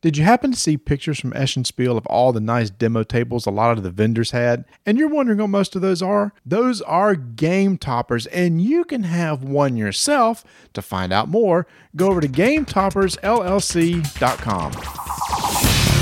Did you happen to see pictures from Essen Spiel of all the nice demo tables a lot of the vendors had? And you're wondering what most of those are? Those are game toppers, and you can have one yourself. To find out more, go over to GameToppersLLC.com.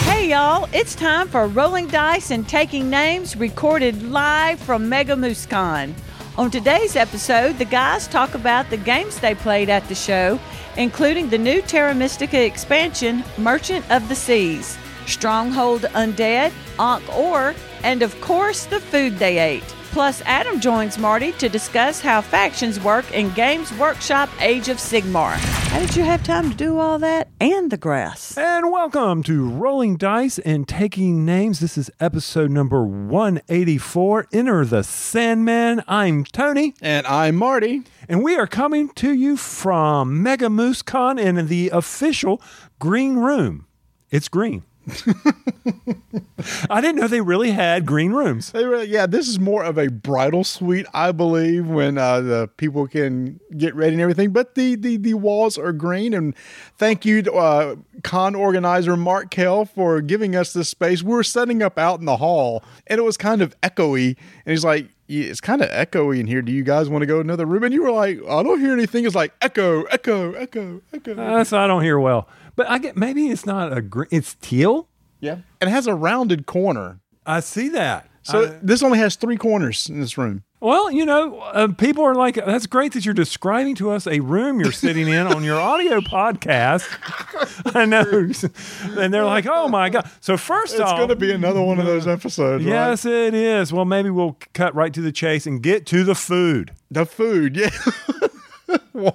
Hey y'all, it's time for Rolling Dice and Taking Names recorded live from Mega Moose Con. On today's episode, the guys talk about the games they played at the show, including the new Terra Mystica expansion, Merchant of the Seas, Stronghold Undead, Ankh Or, and of course, the food they ate. Plus, Adam joins Marty to discuss how factions work in Games Workshop Age of Sigmar. How did you have time to do all that? And the grass. And welcome to Rolling Dice and Taking Names. This is episode number 184. Enter the Sandman. I'm Tony, And I'm Marty. and we are coming to you from Mega Moose Con in the official green room. It's green. I didn't know they really had green rooms. They were, yeah, this is more of a bridal suite, I believe, when uh, the people can get ready and everything. But the, the, the walls are green. And thank you to uh, con organizer Mark Kell for giving us this space. We were setting up out in the hall, and it was kind of echoey. And he's like, yeah, it's kind of echoey in here. Do you guys want to go to another room? And you were like, I don't hear anything. It's like echo, echo, echo, echo. That's I don't hear well. But I get maybe it's not a green. It's teal. yeah. And it has a rounded corner. I see that. So I- this only has three corners in this room. Well, you know, uh, people are like, that's great that you're describing to us a room you're sitting in on your audio podcast. I know. And they're like, oh my God. So, first It's off, it's going to be another one of those episodes. right? yes, it is. Well, maybe we'll cut right to the chase and get to the food. The food, yeah. Why,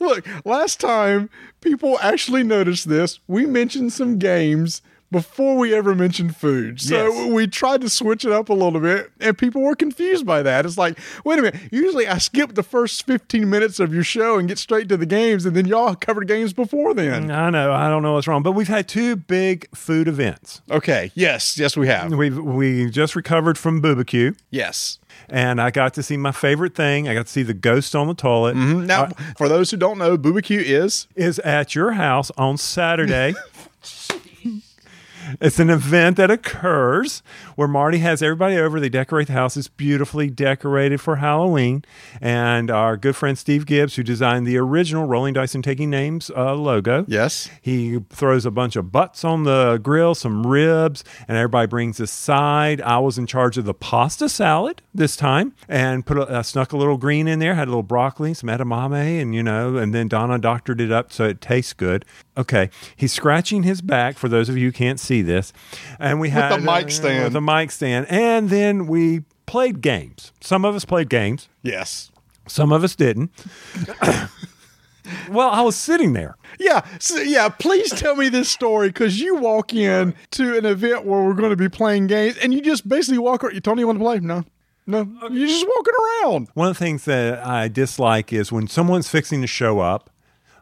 look, last time people actually noticed this, we mentioned some games before we ever mentioned food. So Yes. we tried to switch it up a little bit, and people were confused by that. It's like, wait a minute, usually I skip the first 15 minutes of your show and get straight to the games, and then y'all covered games before then. I know. I don't know what's wrong, but we've had two big food events. Okay, yes, yes, we have. We've we just recovered from BooBQ, Yes. And I got to see my favorite thing. I got to see the ghost on the toilet. Now, Uh, for those who don't know, BooBQ is is at your house on Saturday. It's an event that occurs where Marty has everybody over. They decorate the house. It's beautifully decorated for Halloween. And our good friend Steve Gibbs, who designed the original Rolling Dice and Taking Names uh, logo, yes. he throws a bunch of butts on the grill, some ribs, and everybody brings a side. I was in charge of the pasta salad this time and put a, I snuck a little green in there, had a little broccoli, some edamame, and you know, and then Donna doctored it up so it tastes good. Okay, he's scratching his back for those of you who can't see this, and we had the mic uh, stand. with a mic stand, and then we played games. Some of us played games, Yes. some of us didn't. well, I was sitting there. Yeah, so, yeah. Please tell me this story because you walk in to an event where we're going to be playing games, and you just basically walk. You Tony, you want to play? No, no. You're just walking around. One of the things that I dislike is when someone's fixing to show up.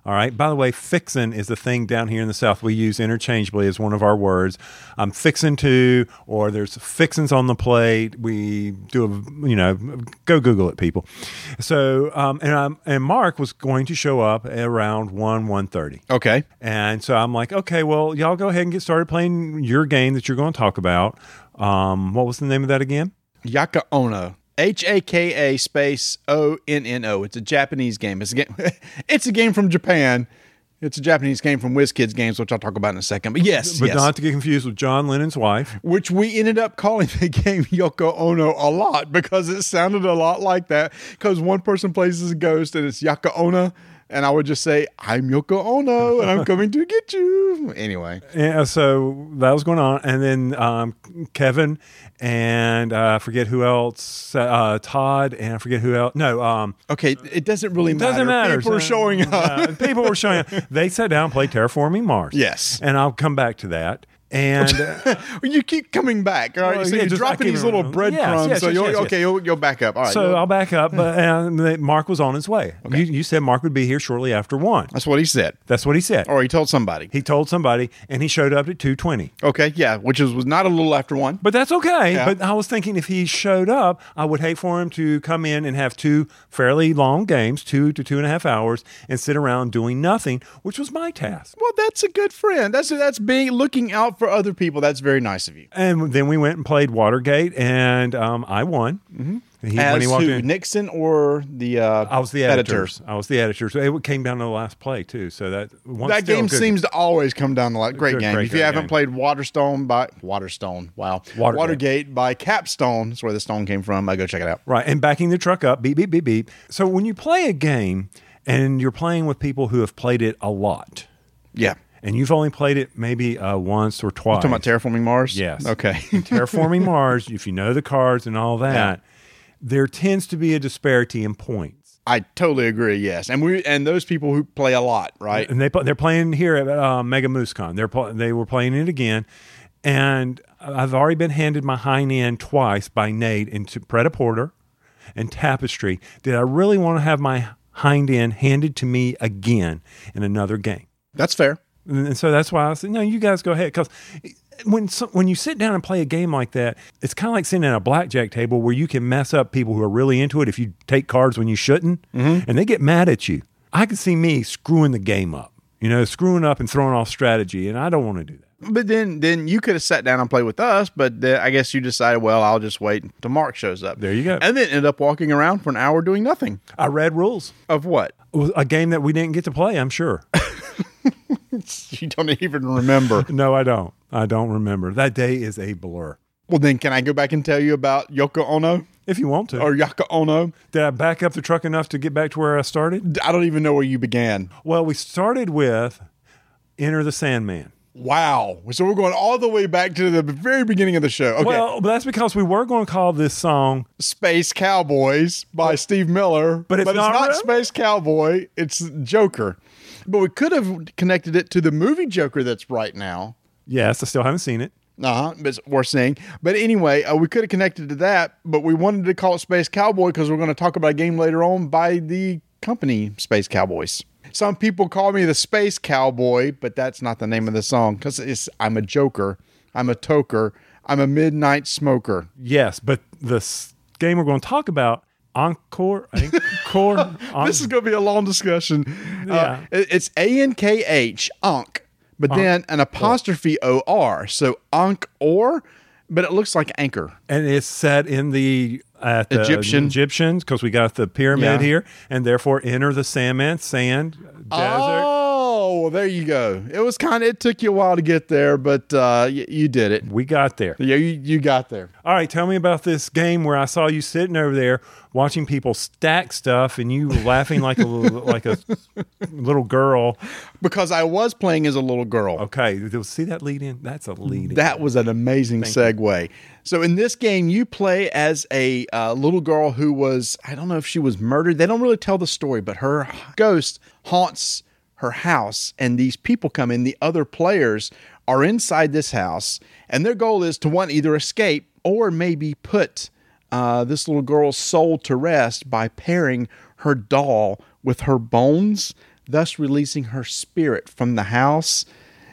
All right. By the way, fixin' is the thing down here in the South we use interchangeably as one of our words. I'm fixing to, or there's fixins on the plate. We do a, you know, go Google it, people. So, um, and I'm, and Mark was going to show up around one one thirty. Okay. And so I'm like, okay, well, y'all go ahead and get started playing your game that you're going to talk about. Um, what was the name of that again? Hako Onna. H A K A space O N N O. It's a Japanese game. It's a game. it's a game from Japan. It's a Japanese game from WizKids Games, which I'll talk about in a second. But yes, But yes. not to get confused with John Lennon's wife. which we ended up calling the game Yoko Ono a lot because it sounded a lot like that. Because one person plays as a ghost and it's Yoko Ono, and I would just say, "I'm Yoko Ono, and I'm coming to get you." Anyway, Yeah, so that was going on, and then um, Kevin and uh, I forget who else, uh, Todd, and I forget who else. No, um, okay, it doesn't really matter. doesn't matter. People So, showing up. uh, people were showing up. They sat down, and played Terraforming Mars. Yes. and I'll come back to that. And you keep coming back. All right, Well, so yeah, you're dropping these little breadcrumbs. yes, so yes, you'll, yes, okay, you'll, you'll back up. All right. so I'll back up. But uh, Mark was on his way. You, you said Mark would be here shortly after one. that's what he said, That's what he said. or he told somebody. He told somebody, and he showed up at two twenty. Okay, yeah, which is, was not a little after one. But that's okay. Yeah. But I was thinking if he showed up, I would hate for him to come in and have two fairly long games, two to two and a half hours, and sit around doing nothing, which was my task. Well, that's a good friend. That's that's being looking out for other people. That's very nice of you. And then we went and played Watergate, and um, I won. Mm-hmm. He, As when he walked who, in, Nixon or the uh, I was the editors. I was the editor. So it came down to the last play too. So that once That game seems to always come down to like great Good, game. great, if you haven't game. played Waterstone by Waterstone, wow, Watergate. Watergate by Capstone. That's where the stone came from. I go check it out. right and backing the truck up. Beep beep beep beep. So when you play a game and you're playing with people who have played it a lot, Yeah, and you've only played it maybe uh, once or twice. talking about terraforming Mars. Yes. Okay. In terraforming Mars, if you know the cards and all that, there tends to be a disparity in points. I totally agree. Yes, and we and those people who play a lot, right? And they they're playing here at uh, Mega MooseCon. They're they were playing it again, and I've already been handed my hind end twice by Nate into Pret Porter and Tapestry. Did I really want to have my hind end handed to me again in another game? That's fair. And so that's why I said, no, you guys go ahead. Because when some, when you sit down and play a game like that, it's kind of like sitting at a blackjack table where you can mess up people who are really into it if you take cards when you shouldn't, mm-hmm. and they get mad at you. I could see me screwing the game up, you know, screwing up and throwing off strategy, and I don't want to do that. But then, then you could have sat down and played with us. But then I guess you decided, well, I'll just wait until Mark shows up. There you go. And then ended up walking around for an hour doing nothing. I read rules. Of what? A game that we didn't get to play, I'm sure. You don't even remember. no, I don't. I don't remember. That day is a blur. well, then can I go back and tell you about Yoko Ono If you want to. or Yoko Ono? Did I back up the truck enough to get back to where I started? I don't even know where you began. Well, we started with Enter the Sandman. Wow. So we're going all the way back to the very beginning of the show. Okay. Well, that's because we were going to call this song. Space Cowboys by Steve Miller. But it's not real? Space Cowboy, it's Joker. But we could have connected it to the movie Joker that's right now. Yes, I still haven't seen it. Uh-huh, it's worth seeing. But anyway, uh, we could have connected to that, but we wanted to call it Space Cowboy because we're going to talk about a game later on by the company Space Cowboys. Some people call me the Space Cowboy, but that's not the name of the song because it's I'm a joker, I'm a toker, I'm a midnight smoker. Yes, but the game we're going to talk about, Encore, Encore, This is going to be a long discussion. Yeah. Uh, it's A N K H, Ankh, but then an apostrophe O R. So Ankh or, but it looks like anchor. and it's set in the at the Egyptian. Egyptians because we got the pyramid Yeah. here, and therefore enter the Sandman, sand, desert. Oh, well, there you go. It was kind of, it took you a while to get there, but uh, y- you did it. We got there. Yeah, you, you got there. All right, tell me about this game where I saw you sitting over there watching people stack stuff and you laughing like a little, like a little girl. Because I was playing as a little girl. Okay, see that lead in? That's a lead in. That was an amazing segue. So in this game, you play as a uh, little girl who was, I don't know if she was murdered. They don't really tell the story, but her ghost haunts her house, and these people come in. The other players are inside this house, and their goal is to one either escape or maybe put uh, this little girl's soul to rest by pairing her doll with her bones, thus releasing her spirit from the house.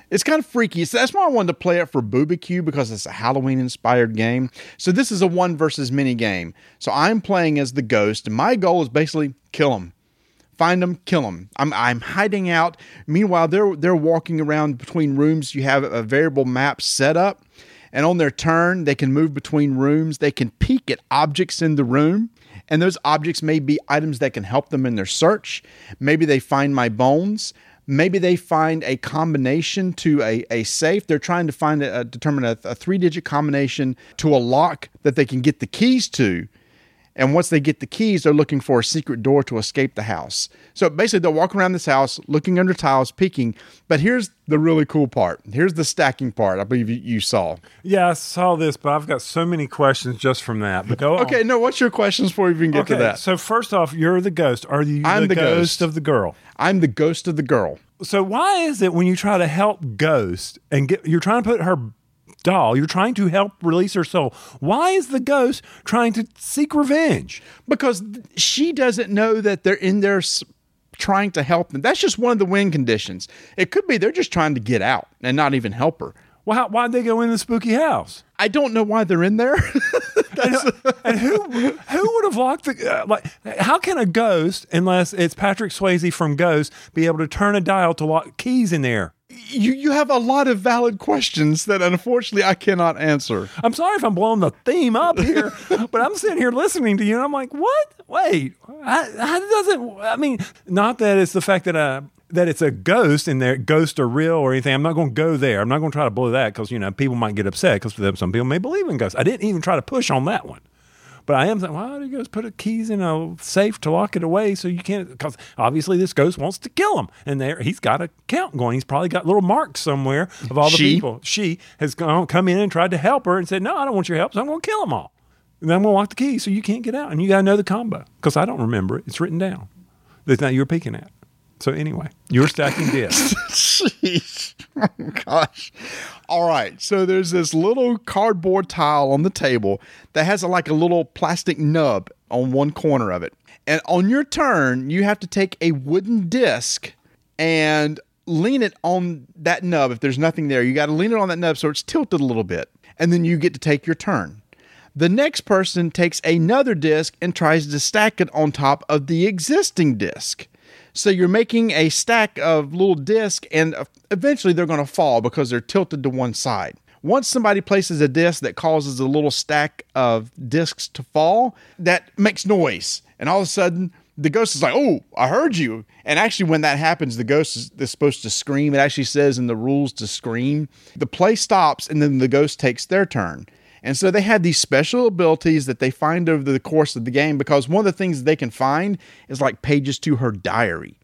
It's kind of freaky. So that's why I wanted to play it for BooBQ because it's a Halloween inspired game. So this is a one versus many game. So I'm playing as the ghost, and my goal is basically kill them. Find them, kill them. I'm, I'm hiding out. Meanwhile, they're they're walking around between rooms. You have a variable map set up, and on their turn, they can move between rooms. They can peek at objects in the room, and those objects may be items that can help them in their search. Maybe they find my bones. Maybe they find a combination to a, a safe. They're trying to find a, determine a, a three digit combination to a lock that they can get the keys to. And once they get the keys, they're looking for a secret door to escape the house. So basically, they'll walk around this house looking under tiles, peeking. But here's the really cool part. Here's the stacking part. I believe you, saw. Yeah, I saw this, but I've got so many questions just from that. But go on. Okay, no. What's your questions before we even get to that? So first off, you're the ghost. Are you I'm the, the ghost, ghost. of the girl? I'm the ghost of the girl. So why is it when you try to help Ghost and get you're trying to put her doll, you're trying to help release her soul. Why is the ghost trying to seek revenge? because she doesn't know that they're in there trying to help them. That's just one of the win conditions. It could be they're just trying to get out and not even help her. Well, how, why'd they go in the spooky house? I don't know why they're in there. And who who would have locked the uh, like? How can a ghost, unless it's Patrick Swayze from Ghost, be able to turn a dial to lock keys in there? You you have a lot of valid questions that unfortunately I cannot answer. I'm sorry if I'm blowing the theme up here, but I'm sitting here listening to you, and I'm like, what? Wait, how, how does it? I mean, not that it's the fact that uh that it's a ghost and their ghosts are real or anything. I'm not going to go there. I'm not going to try to blow that because you know people might get upset because some people may believe in ghosts. I didn't even try to push on that one. But I am saying, why do you guys put a keys in a safe to lock it away so you can't? Because obviously this ghost wants to kill him, and there he's got a count going. He's probably got little marks somewhere of all the She? people. She has gone, come in and tried to help her and said, "No, I don't want your help, so I'm going to kill them all." And I'm going to lock the keys so you can't get out, and you got to know the combo because I don't remember it. It's written down. That's not you're peeking at. So anyway, you're stacking discs. Jeez. Oh, gosh. All right. So there's this little cardboard tile on the table that has a, like a little plastic nub on one corner of it. And on your turn, you have to take a wooden disc and lean it on that nub. If there's nothing there, you got to lean it on that nub so it's tilted a little bit. And then you get to take your turn. The next person takes another disc and tries to stack it on top of the existing disc. So you're making a stack of little discs, and eventually they're going to fall because they're tilted to one side. Once somebody places a disc that causes a little stack of discs to fall, that makes noise. And all of a sudden, the ghost is like, Oh, I heard you. And actually, when that happens, the ghost is, is supposed to scream. It actually says in the rules to scream. The play stops, and then the ghost takes their turn. And so they had these special abilities that they find over the course of the game because one of the things they can find is like pages to her diary.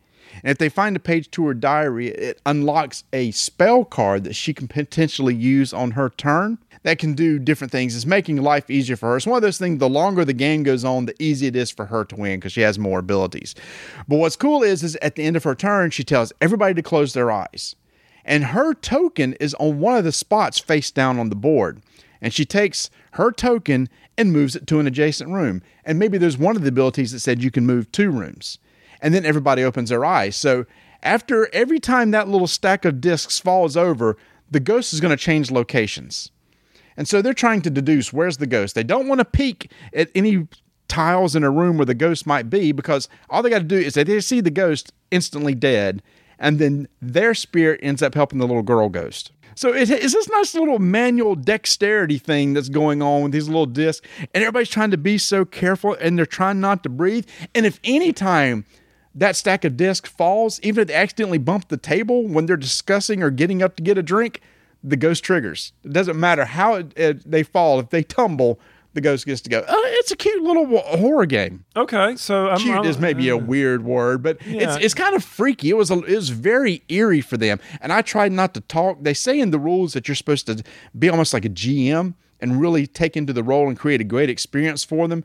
And if they find a page to her diary, it unlocks a spell card that she can potentially use on her turn that can do different things. It's making life easier for her. It's one of those things, the longer the game goes on, the easier it is for her to win because she has more abilities. But what's cool is, is at the end of her turn, she tells everybody to close their eyes. And her token is on one of the spots face down on the board and she takes her token and moves it to an adjacent room. And maybe there's one of the abilities that said you can move two rooms. And then everybody opens their eyes. So after every time that little stack of discs falls over, the ghost is going to change locations. And so they're trying to deduce where's the ghost. They don't want to peek at any tiles in a room where the ghost might be because all they got to do is they see the ghost instantly dead, and then their spirit ends up helping the little girl ghost. So it is this nice little manual dexterity thing that's going on with these little discs, and everybody's trying to be so careful, and they're trying not to breathe. And if any time that stack of discs falls, even if they accidentally bump the table when they're discussing or getting up to get a drink, the ghost triggers. It doesn't matter how it, it, they fall. If they tumble, the ghost gets to go. Oh, it's a cute little horror game. Okay, so I'm, Cute I'm- is maybe a weird word, but Yeah. it's it's kind of freaky. It was a, it was very eerie for them, and I tried not to talk. They say in the rules that you're supposed to be almost like a GM and really take into the role and create a great experience for them.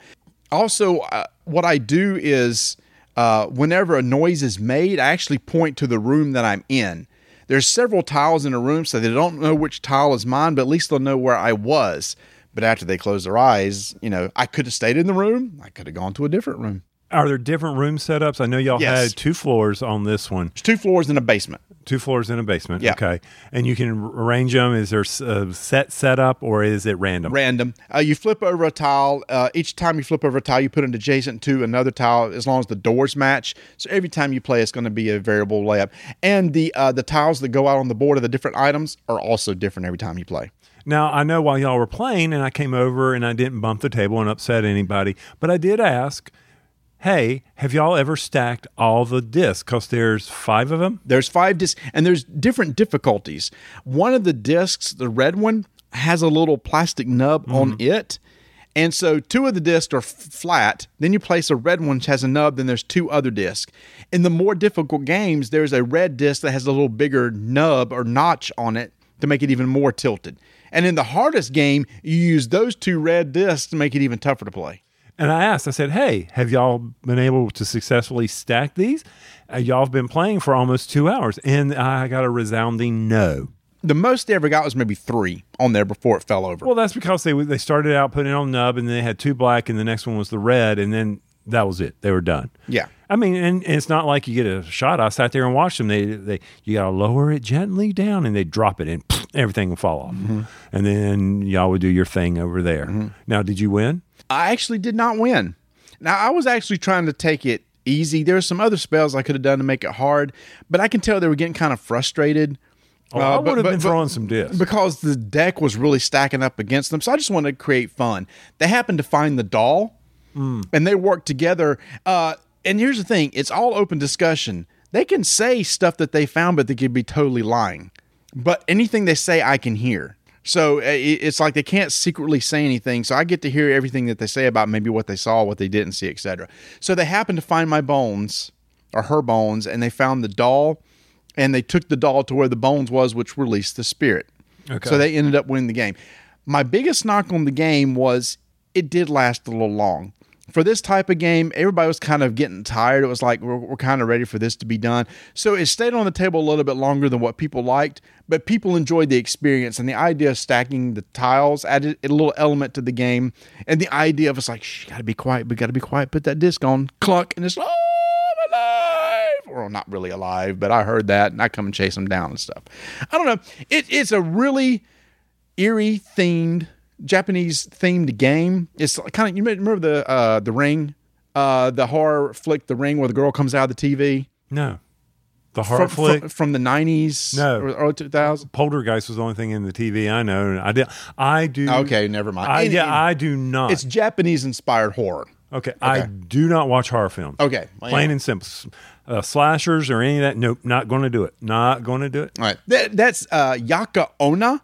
Also, uh, what I do is uh, whenever a noise is made, I actually point to the room that I'm in. There's several tiles in a room, so they don't know which tile is mine, but at least they'll know where I was. But after they close their eyes, you know, I could have stayed in the room. I could have gone to a different room. Are there different room setups? I know y'all Yes. had two floors on this one, There's two floors in a basement. two floors in a basement. Yeah. Okay, and you can arrange them. Is there a set setup or is it random? random. Uh, you flip over a tile. Uh, each time you flip over a tile, you put it adjacent to another tile as long as the doors match. So every time you play, it's going to be a variable layup. And the uh, the tiles that go out on the board of the different items are also different every time you play. Now, I know while y'all were playing and I came over and I didn't bump the table and upset anybody, but I did ask, hey, have y'all ever stacked all the discs? Because there's five of them. There's five discs, and there's different difficulties. One of the discs, the red one, has a little plastic nub mm-hmm. on it. And so two of the discs are f- flat. Then you place a red one which has a nub. Then there's two other discs. In the more difficult games, there's a red disc that has a little bigger nub or notch on it to make it even more tilted. And in the hardest game, you use those two red discs to make it even tougher to play. And I asked, I said, hey, have y'all been able to successfully stack these? Uh, y'all have been playing for almost two hours. And I got a resounding no. The most they ever got was maybe three on there before it fell over. Well, that's because they they started out putting it on nub, and then they had two black, and the next one was the red, and then that was it. They were done. Yeah. I mean, and, and it's not like you get a shot. I sat there and watched them. They they you got to lower it gently down, and they drop it, and everything will fall off. And then y'all would do your thing over there. Now, did you win? I actually did not win. Now I was actually trying to take it easy. There were some other spells I could have done to make it hard, but I can tell they were getting kind of frustrated. Oh, Uh, I but- would have been but- throwing some discs. because the deck was really stacking up against them. So I just wanted to create fun. They happened to find the doll, and they worked together. Uh, and here's the thing: it's all open discussion. They can say stuff that they found, but they could be totally lying. But anything they say, I can hear. So uh, it's like they can't secretly say anything. So I get to hear everything that they say about maybe what they saw, what they didn't see, etc. So they happened to find my bones or her bones, and they found the doll, and they took the doll to where the bones was, which released the spirit. Okay. So they ended up winning the game. My biggest knock on the game was it did last a little long. For this type of game, everybody was kind of getting tired. It was like we're, we're kind of ready for this to be done. So it stayed on the table a little bit longer than what people liked, but people enjoyed the experience and the idea of stacking the tiles added a little element to the game. And the idea of it's like, shh, gotta be quiet, we gotta be quiet, put that disc on, clunk, and it's, oh, I'm alive. Or not really alive, but I heard that and I come and chase them down and stuff. I don't know. It, it's a really eerie themed Japanese themed game. It's kind of you remember the uh, the Ring, uh, the horror flick, The Ring, where the girl comes out of the TV No. The horror from, flick. from, from the nineties, No. or early two thousand. Poltergeist was the only thing in the TV I know. I did. I do. Okay, never mind. I, yeah, I do not. it's Japanese inspired horror. okay, I do not watch horror films. Okay, well, plain yeah. and simple. Uh, slashers or any of that. Nope, not going to do it. Not going to do it. All right. That, that's uh, Hako Onna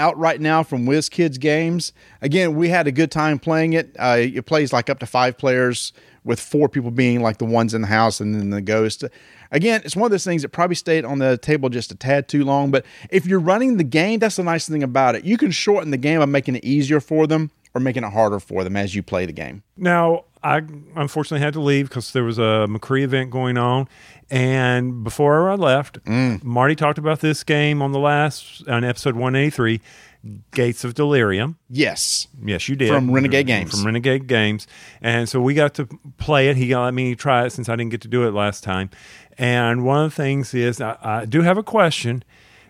out right now from WizKids Games. Again, we had a good time playing it. Uh, it plays like up to five players, with four people being like the ones in the house and then the ghost. Again, it's one of those things that probably stayed on the table just a tad too long. But if you're running the game, that's the nice thing about it. You can shorten the game by making it easier for them or making it harder for them as you play the game. Now, I unfortunately had to leave because there was a McCree event going on. And before I left, Mm. Marty talked about this game on the last, on episode 183, Gates of Delirium. Yes. Yes, you did. From Renegade Games. From Renegade Games. And so we got to play it. He let me try it since I didn't get to do it last time. And one of the things is, I, I do have a question.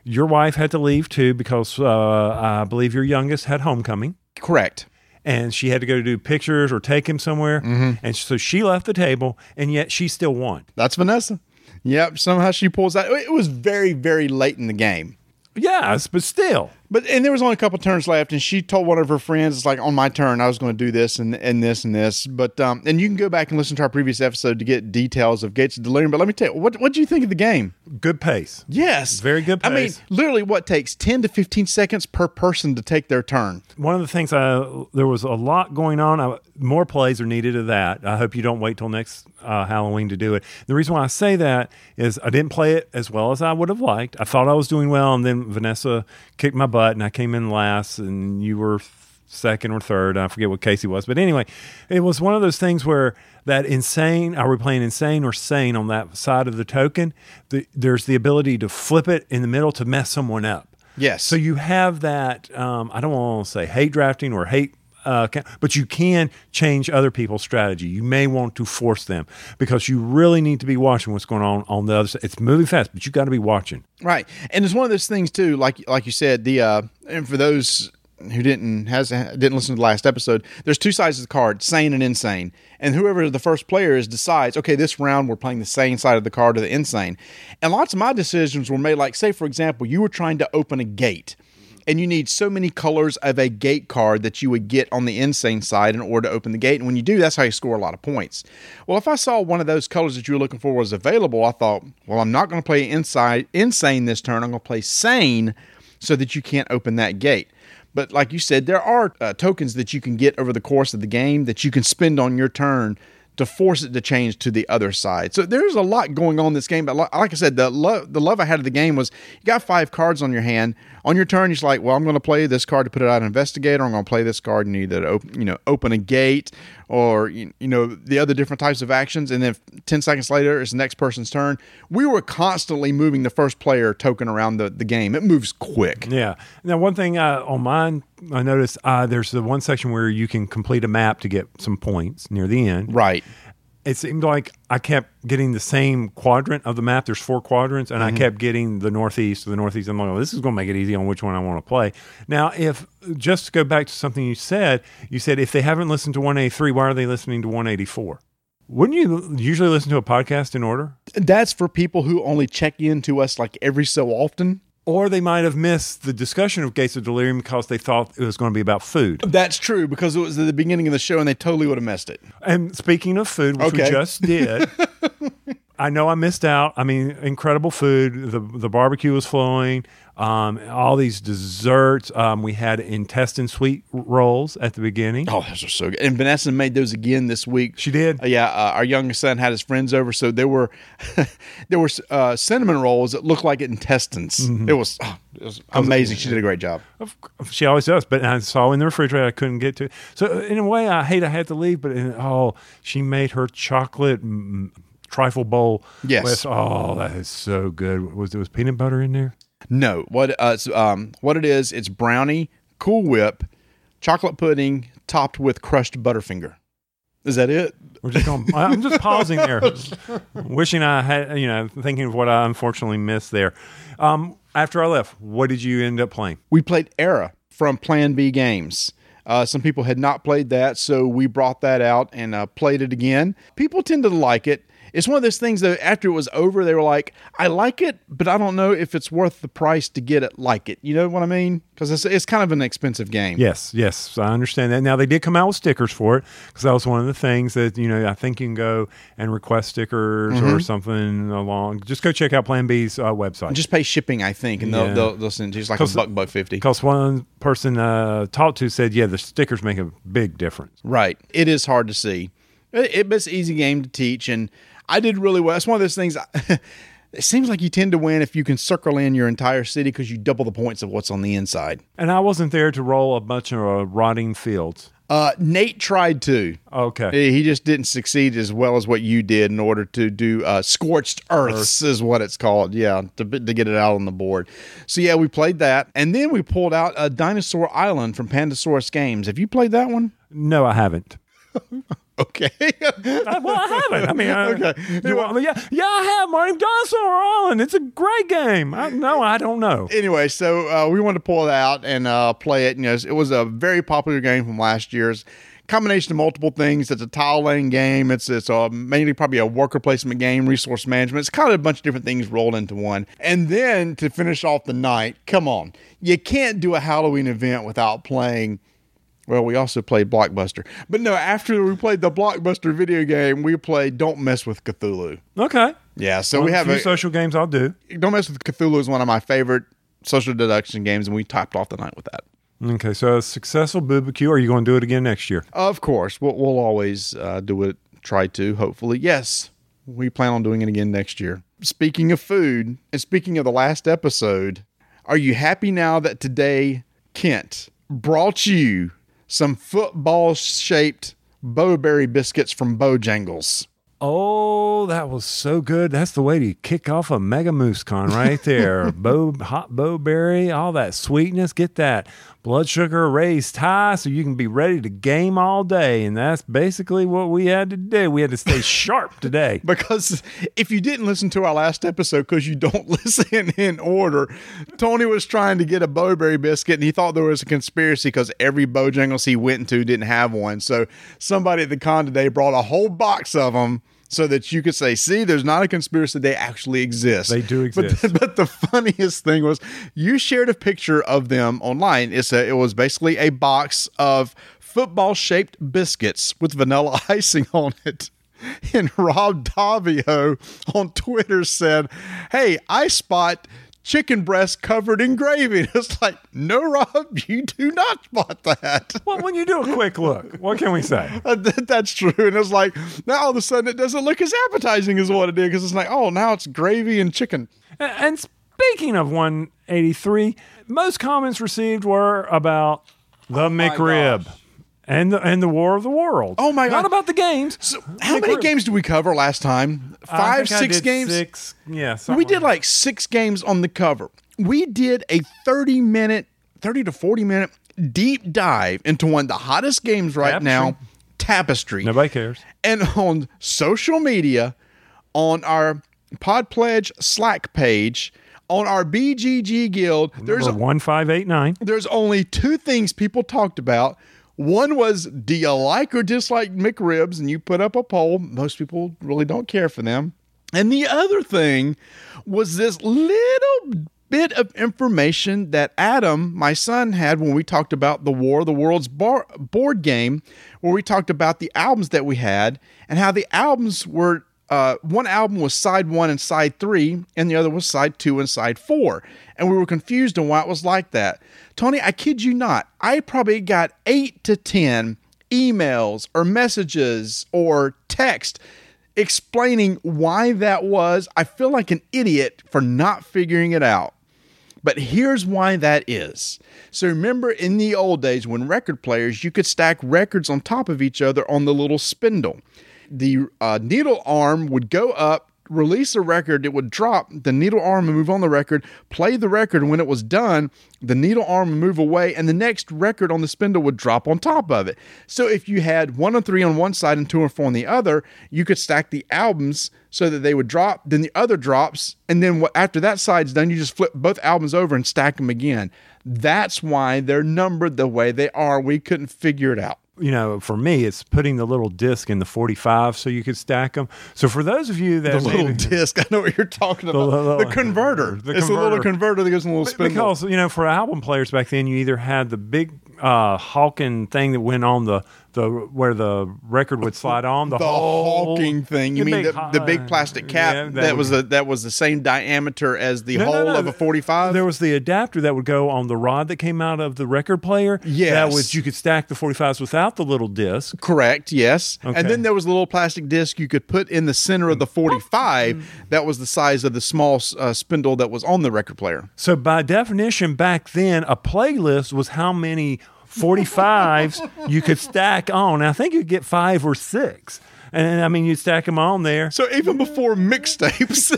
Your wife had to leave too because uh, I believe your youngest had homecoming Correct. And she had to go do pictures or take him somewhere. Mm-hmm. And so she left the table, and yet she still won. That's Vanessa. Yep. Somehow she pulls out. It was very, very late in the game. Yes, but still. But and there was only a couple turns left, and she told one of her friends, "It's like on my turn, I was going to do this and and this and this." But um, and you can go back and listen to our previous episode to get details of Gates of Delirium. But let me tell you, what what do you think of the game? Good pace. Yes, Very good I mean, literally, what takes ten to fifteen seconds per person to take their turn. One of the things I there was a lot going on. I, more plays are needed of that. I hope you don't wait till next uh, Halloween to do it. The reason why I say that is I didn't play it as well as I would have liked. I thought I was doing well, and then Vanessa kicked my butt, and I came in last, and you were second or third. I forget what Casey was, but anyway, it was one of those things where that insane. Are we playing insane or sane on that side of the token? The, there's the ability to flip it in the middle to mess someone up. Yes. So you have that. Um, I don't want to say hate drafting or hate. Uh, but you can change other people's strategy. You may want to force them because you really need to be watching what's going on on the other side. It's moving fast, but you got to be watching. Right, and it's one of those things too. Like like you said, the uh, and for those who didn't has didn't listen to the last episode, there's two sides of the card: sane and insane. And whoever the first player is decides, okay, this round we're playing the sane side of the card or the insane. And lots of my decisions were made. Like, say for example, you were trying to open a gate. And you need so many colors of a gate card that you would get on the insane side in order to open the gate. And when you do, that's how you score a lot of points. Well, if I saw one of those colors that you were looking for was available, I thought, well, I'm not going to play inside insane this turn. I'm going to play sane so that you can't open that gate. But like you said, there are uh, tokens that you can get over the course of the game that you can spend on your turn to force it to change to the other side. So there's a lot going on in this game. But like I said, the love the love I had of the game was you got five cards on your hand. On your turn, you're just like, well, I'm going to play this card to put it out investigator. I'm going to play this card and either open, you know open a gate or you know the other different types of actions. And then 10 seconds later, it's the next person's turn. We were constantly moving the first player token around the, the game. It moves quick. Yeah. Now, one thing uh, on mine, I noticed uh, there's the one section where you can complete a map to get some points near the end. Right. It seemed like I kept getting the same quadrant of the map. There's four quadrants, and I mm-hmm. kept getting the northeast the northeast. I'm like, well, this is going to make it easy on which one I want to play. Now, if just to go back to something you said, you said if they haven't listened to 183, why are they listening to 184? Wouldn't you usually listen to a podcast in order? That's for people who only check in to us like every so often. Or they might have missed the discussion of Gates of Delirium because they thought it was going to be about food. That's true because it was at the beginning of the show and they totally would have missed it. And speaking of food, which we just did, I know I missed out. I mean, incredible food. The the barbecue was flowing. Um, all these desserts. Um, we had intestine sweet rolls at the beginning. Oh, those are so good. And Vanessa made those again this week. She did? Uh, yeah, uh, our youngest son had his friends over, so there were there were uh, cinnamon rolls that looked like intestines. It was oh, it was amazing. She did a great job. She always does, but I saw in the refrigerator I couldn't get to. It. So in a way, I hate I had to leave, but in, oh, she made her chocolate mm, trifle bowl. Yes. With, oh, that is so good. Was there was peanut butter in there? No, what uh, um, what it is? It's brownie, Cool Whip, chocolate pudding topped with crushed Butterfinger. Is that it? We're just going. I'm just pausing there, wishing I had, you know, thinking of what I unfortunately missed there. Um, after I left, what did you end up playing? we played Era from Plan B Games. Uh, some people had not played that, so we brought that out and uh, played it again. People tend to like it. It's one of those things that after it was over, they were like, I like it, but I don't know if it's worth the price to get it like it. You know what I mean? Because it's, it's kind of an expensive game. Yes, yes, I understand that. Now they did come out with stickers for it because that was one of the things that you know I think you can go and request stickers Mm-hmm. or something along. Just go check out Plan B's uh, website. Just pay shipping, I think, and they'll, they'll, they'll send you just like a buck, buck 50. because one person uh, talked to said, yeah, the stickers make a big difference. Right. It is hard to see. It, it- it's an easy game to teach, and I did really well. It's one of those things. it seems like you tend to win if you can circle in your entire city because you double the points of what's on the inside. And I wasn't there to roll a bunch of uh, rotting fields. Uh, Nate tried to. Okay. He just didn't succeed as well as what you did in order to do uh, scorched earths is what it's called. Yeah, to, to get it out on the board. So yeah, we played that, and then we pulled out a Dinosaur Island from Pandasaurus Games. Have you played that one? No, I haven't. Okay. I, well, I haven't. I mean, I, okay. You want, yeah, yeah, I have Marty Dinosaur Island. It's a great game. I, no, I don't know. anyway, so uh, we wanted to pull it out and uh, play it. You know, it was a very popular game from last year's combination of multiple things. It's a tile laying game. It's it's a, mainly probably a worker placement game, resource management. It's kind of a bunch of different things rolled into one. And then to finish off the night, come on, you can't do a Halloween event without playing. Well, we also played Blockbuster, but no. After we played the Blockbuster video game, we played Don't Mess with Cthulhu. Okay. Yeah, so Well, we have a few social games I'll do. Don't Mess with Cthulhu is one of my favorite social deduction games, and we topped off the night with that. Okay, so a successful barbecue. Are you going to do it again next year? Of course, we'll, we'll always uh, do it. Try to, hopefully. Yes, we plan on doing it again next year. Speaking of food, and speaking of the last episode, are you happy now that today Kent brought you some football shaped Bo-Berry biscuits from Bojangles? Oh, that was so good. That's the way to kick off a Mega Moose Con right there. Bow, hot Bo-Berry, all that sweetness. Get that blood sugar raised high so you can be ready to game all day. And that's basically what we had to do. We had to stay sharp today. Because if you didn't listen to our last episode, because you don't listen in order, Tony was trying to get a Bo-Berry biscuit and he thought there was a conspiracy because every Bojangles he went into didn't have one. So somebody at the con today brought a whole box of them so that you could say, see, there's not a conspiracy. They actually exist. They do But- exist. But, the funniest thing was you shared a picture of them online. It's a, it was basically a box of football shaped biscuits with vanilla icing on it. And Rob Daviau on Twitter said, Hey, I spot chicken breast covered in gravy. And it's like, no, Rob, you do not spot that. Well, when you do a quick look, what can we say? Uh, That's true. And it's like, now all of a sudden it doesn't look as appetizing as what it did because it's like, oh, now it's gravy and chicken. And speaking of 183, most comments received were about the McRib gosh. And the and the War of the Worlds. Oh, my god! Not about the games. So, how many McRib. games did we cover last time? Five, six games? Six. Yeah. we did like six games on the cover. We did a 30 minute, 30 to 40 minute deep dive into one of the hottest games right Tapestry. now, Tapestry. Nobody cares. And on social media, on our Pod Pledge Slack page, on our BGG Guild, there's Number one five eight nine. there's only two things people talked about. One was, do you like or dislike McRibs? And you put up a poll. Most people really don't care for them. And the other thing was this little bit of information that Adam, my son, had when we talked about the War of the Worlds bar- board game, where we talked about the albums that we had and how the albums were uh, one album was side one and side three, and the other was side two and side four. And we were confused on why it was like that. Tony, I kid you not, I probably got eight to 10 emails or messages or text explaining why that was. I feel like an idiot for not figuring it out. But here's why that is. So remember in the old days when record players, you could stack records on top of each other on the little spindle. The uh, needle arm would go up, release a record, it would drop, the needle arm would move on the record, play the record, when it was done, the needle arm would move away, and the next record on the spindle would drop on top of it. So if you had one and three on one side and two and four on the other, you could stack the albums so that they would drop, then the other drops, and then after that side's done, you just flip both albums over and stack them again. That's why they're numbered the way they are. We couldn't figure it out. You know, for me, it's putting the little disc in the 45 so you could stack them. So for those of you that The little maybe- disc. I know what you're talking about. The, little- converter. the it's a little converter. converter that goes in a little spindle. because you know, for album players back then, you either had the big uh, Hawking thing that went on the the where the record would slide on the, the hole. hawking thing. You The mean big the, the big plastic cap Yeah, that, was would- the that was the same diameter as the No, no, hole no, of a 45? There was the adapter that would go on the rod that came out of the record player. Yes. that was you could stack the 45s without the little disc. Correct, yes. Okay. And then there was a little plastic disc you could put in the center of the 45 that was the size of the small uh, spindle that was on the record player. So by definition, back then, a playlist was how many 45s you could stack on. I think you'd get five or six. And I mean, you'd stack them on there. So even before mixtapes,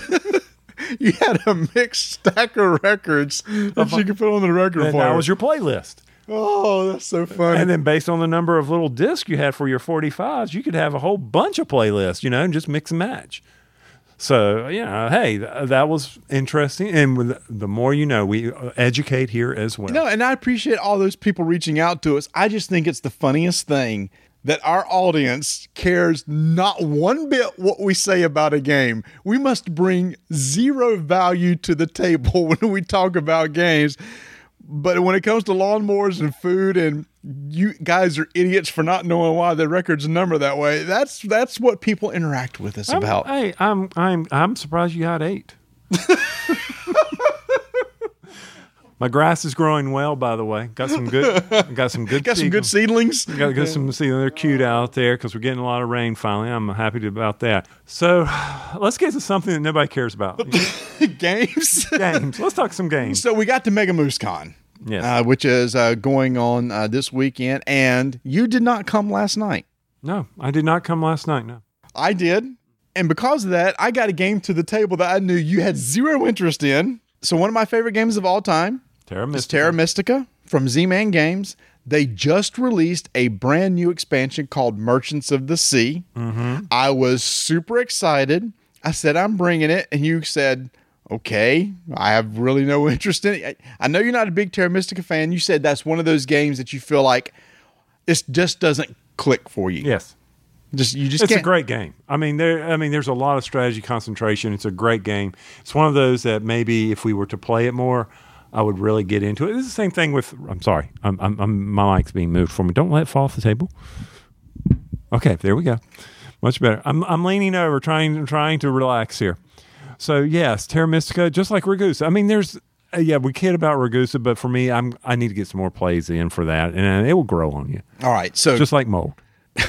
you had a mixed stack of records that you could put on the record And player. that was your playlist. oh, that's so funny. And then based on the number of little discs you had for your 45s, you could have a whole bunch of playlists, you know, and just mix and match. So, you know, hey, th- that was interesting. And with the more you know, we uh, educate here as well. No, and I appreciate all those people reaching out to us. I just think it's the funniest thing that our audience cares not one bit what we say about a game. We must bring zero value to the table when we talk about games. But when it comes to lawnmowers and food and you guys are idiots for not knowing why the records number that way. That's that's what people interact with us I'm, about. Hey, I'm I'm I'm surprised you had eight. My grass is growing well, by the way. Got some good. Got some good. Got some good seedlings. Got, got some see they're cute out there because we're getting a lot of rain finally. I'm happy to, about that. So let's get to something that nobody cares about. games. games. Let's talk some games. So we got to Mega Moose Con, Yes. uh, which is uh, going on uh, this weekend, and you did not come last night. No, I did not come last night. No. I did, and because of that, I got a game to the table that I knew you had zero interest in. So one of my favorite games of all time Terra is Mystica. Terra Mystica from Z-Man Games. They just released a brand new expansion called Merchants of the Sea. Mm-hmm. I was super excited. I said, I'm bringing it. And you said, okay, I have really no interest in it. I know you're not a big Terra Mystica fan. You said that's one of those games that you feel like it just doesn't click for you. Yes. Just You just It's can't. a great game. I mean, there. I mean, there's a lot of strategy concentration. It's a great game. It's one of those that maybe if we were to play it more, I would really get into it. It's the same thing with. I'm sorry. I'm, I'm, I'm my mic's being moved for me. Don't let it fall off the table. Okay, there we go. Much better. I'm I'm leaning over, trying trying to relax here. So yes, Terra Mystica, just like Ragusa. I mean, there's uh, yeah, we kid about Ragusa, but for me, I'm I need to get some more plays in for that, and it will grow on you, All right. So just like mold.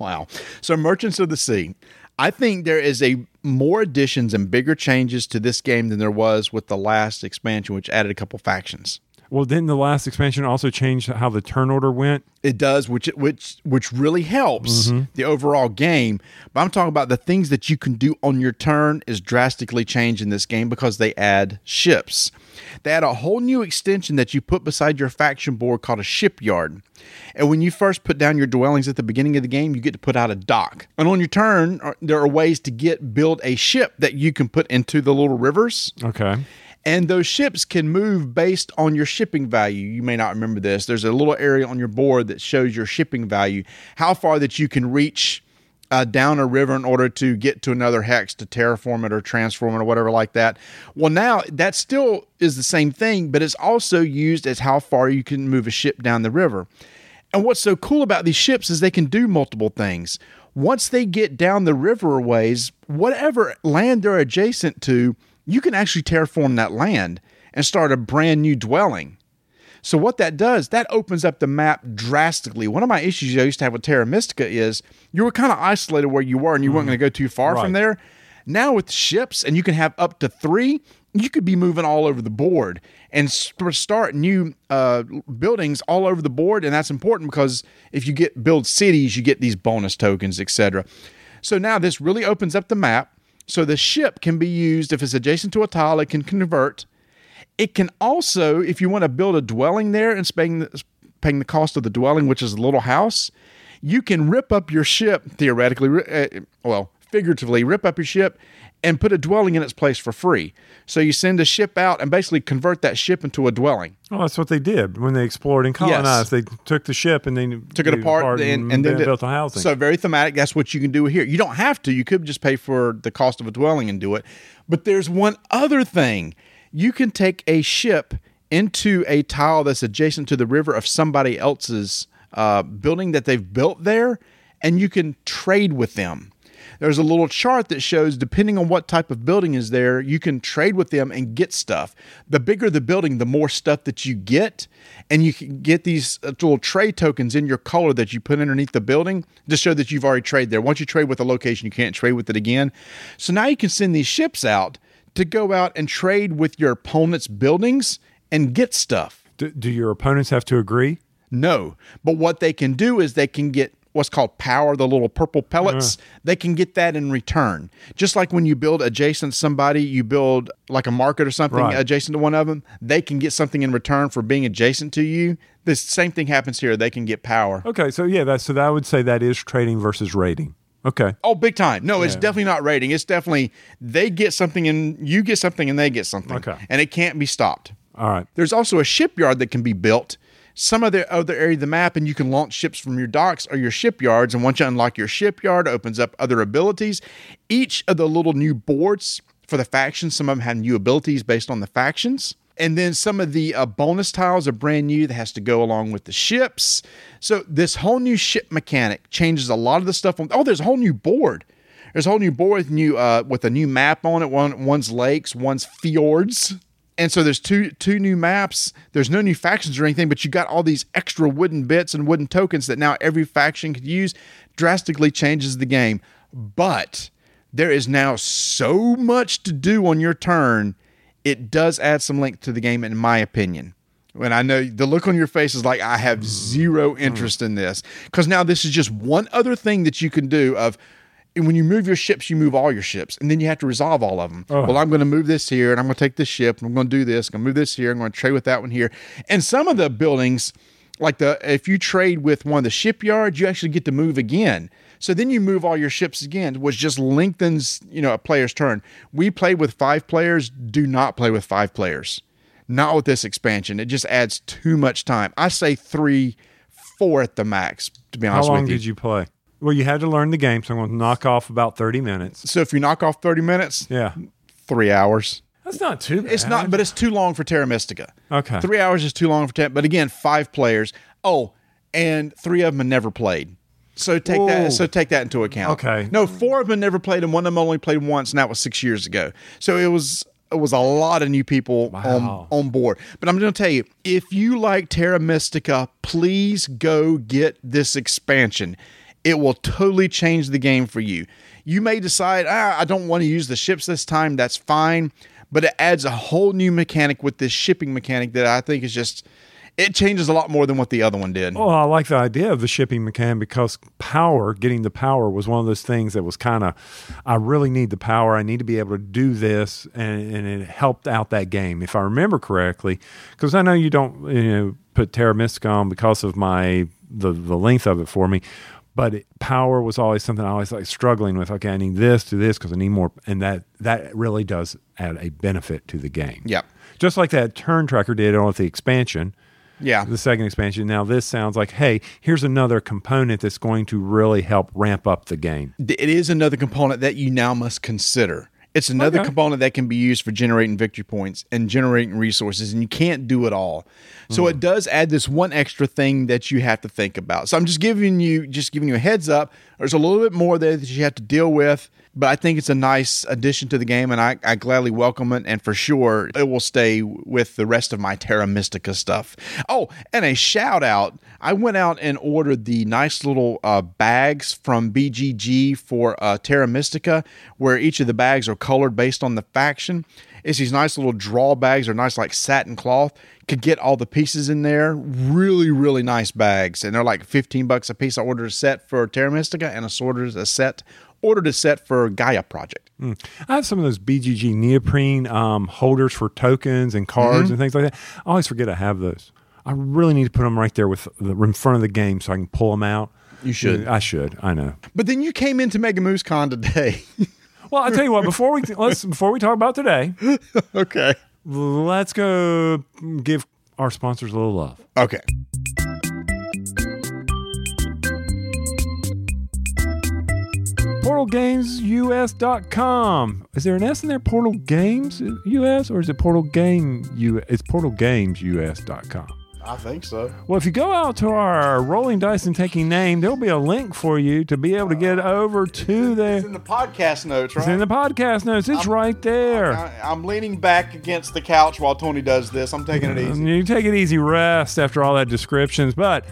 Wow. So, Merchants of the Sea. I think there is a more additions and bigger changes to this game than there was with the last expansion, which added a couple factions. Well, didn't the last expansion also change how the turn order went? It does, which which which really helps the overall game. But I'm talking about the things that you can do on your turn is drastically changed in this game because they add ships. They add a whole new extension that you put beside your faction board called a shipyard. And when you first put down your dwellings at the beginning of the game, you get to put out a dock. And on your turn, uh, there are ways to get build a ship that you can put into the little rivers. Okay. And those ships can move based on your shipping value. You may not remember this. There's a little area on your board that shows your shipping value, how far that you can reach uh, down a river in order to get to another hex to terraform it or transform it or whatever like that. Well, now that still is the same thing, but it's also used as how far you can move a ship down the river. And what's so cool about these ships is they can do multiple things. Once they get down the river ways, whatever land they're adjacent to, you can actually terraform that land and start a brand new dwelling. So what that does, that opens up the map drastically. One of my issues I used to have with Terra Mystica is you were kind of isolated where you were and you weren't going to go too far from there. Now with ships and you can have up to three, you could be moving all over the board and start new uh, buildings all over the board. And that's important because if you get build cities, you get these bonus tokens, etc. So now this really opens up the map. So the ship can be used if it's adjacent to a tile, it can convert. It can also, if you want to build a dwelling there and paying the, paying the cost of the dwelling, which is a little house, you can rip up your ship theoretically, uh, well, figuratively, rip up your ship and put a dwelling in its place for free. So you send a ship out and basically convert that ship into a dwelling. Well, that's what they did when they explored and colonized. They took the ship and they took it apart and, and then built a housing. So very thematic. That's what you can do here. You don't have to. You could just pay for the cost of a dwelling and do it. But there's one other thing. You can take a ship into a tile that's adjacent to the river of somebody else's uh, building that they've built there, and you can trade with them. There's a little chart that shows, depending on what type of building is there, you can trade with them and get stuff. The bigger the building, the more stuff that you get. And you can get these uh, little trade tokens in your color that you put underneath the building to show that you've already traded there. Once you trade with a location, you can't trade with it again. So now you can send these ships out to go out and trade with your opponent's buildings and get stuff. do, do your opponents have to agree? No. But what they can do is they can get what's called power, the little purple pellets. They can get that in return. Just like when you build adjacent to somebody, you build like a market or something Right. adjacent to one of them, they can get something in return for being adjacent to you. The same thing happens here. They can get power. Okay, so yeah, that's so that I would say that is trading versus raiding. Okay. Oh, big time. No, it's definitely not raiding. It's definitely they get something and you get something and they get something. Okay. And it can't be stopped. All right. There's also a shipyard that can be built. Some other other area of the map, and you can launch ships from your docks or your shipyards. And once you unlock your shipyard, it opens up other abilities. Each of the little new boards for the factions, some of them have new abilities based on the factions. And then some of the uh, bonus tiles are brand new that has to go along with the ships. So this whole new ship mechanic changes a lot of the stuff. On, oh, there's a whole new board. There's a whole new board with new uh, with a new map on it. One one's lakes, one's fjords. And so there's two two new maps. There's no new factions or anything, but you got all these extra wooden bits and wooden tokens that now every faction could use. Drastically changes the game. But there is now so much to do on your turn. It does add some length to the game, in my opinion. When I know the look on your face is like I have zero interest in this because now this is just one other thing that you can do. Of and when you move your ships, you move all your ships, and then you have to resolve all of them. Oh. Well, I'm going to move this here, and I'm going to take this ship, and I'm going to do this. I'm going to move this here. I'm going to trade with that one here. And some of the buildings, like the if you trade with one of the shipyards, you actually get to move again. So then you move all your ships again, which just lengthens you know a player's turn. We played with five players. Do not play with five players. Not with this expansion. It just adds too much time. I say three, four at the max. To be honest with you. how long did you play? Well, you had to learn the game, so I'm going to knock off about 30 minutes. So if you knock off thirty minutes, Yeah. three hours. That's not too bad. It's not, but it's too long for Terra Mystica. Okay. Three hours is too long for ten. But again, five players. Oh, and three of them have never played. So take Whoa. that. So take that into account. Okay. No, four of them never played, and one of them only played once, and that was six years ago. So it was it was a lot of new people Wow. on on board. But I'm going to tell you, if you like Terra Mystica, please go get this expansion. It will totally change the game for you. You may decide, ah, I don't want to use the ships this time. That's fine. But it adds a whole new mechanic with this shipping mechanic that I think is just it changes a lot more than what the other one did. Well, I like the idea of the shipping mechanic because power, getting the power, was one of those things that was kind of, I really need the power. I need to be able to do this, and, and it helped out that game, if I remember correctly. Because I know you don't, you know, put Terra Mystica on because of my the the length of it for me. But it, power was always something I was like struggling with. Okay, I need this to this because I need more, and that that really does add a benefit to the game. Yep. just like that turn tracker did on the expansion Yeah. the second expansion. Now this sounds like, hey, here's another component that's going to really help ramp up the game. it is another component that you now must consider. It's another Okay. component that can be used for generating victory points and generating resources, and you can't do it all. So it mm. does add this one extra thing that you have to think about. So I'm just giving you just giving you a heads up. There's a little bit more there that you have to deal with, but I think it's a nice addition to the game, and I, I gladly welcome it. And for sure, it will stay with the rest of my Terra Mystica stuff. Oh, and a shout out! I went out and ordered the nice little uh, bags from BGG for uh, Terra Mystica, where each of the bags are colored based on the faction. It's these nice little draw bags, or nice like satin cloth. Could get all the pieces in there. Really, really nice bags, and they're like fifteen bucks a piece. I ordered a set for Terra Mystica, and ordered a set ordered a set for Gaia Project. I have some of those BGG neoprene um, holders for tokens and cards and things like that. I always forget I have those. I really need to put them right there with the, in front of the game so I can pull them out. You should. I should. I know. But then you came into Mega Moose Con today. Well, I tell you what. Before we let's before we talk about today, okay. let's go give our sponsors a little love. Okay. PortalGamesUS.com. Is there an S in there? Portal Games US or is it Portal Game U? It's PortalGamesUS.com. I think so. Well, if you go out to our rolling dice and taking name, there'll be a link for you to be able to get uh, over to there. It's in the podcast notes, It's right? in the podcast notes. It's right there. I, I'm leaning back against the couch while Tony does this. I'm taking it mm, easy. You take it easy, rest after all that descriptions, but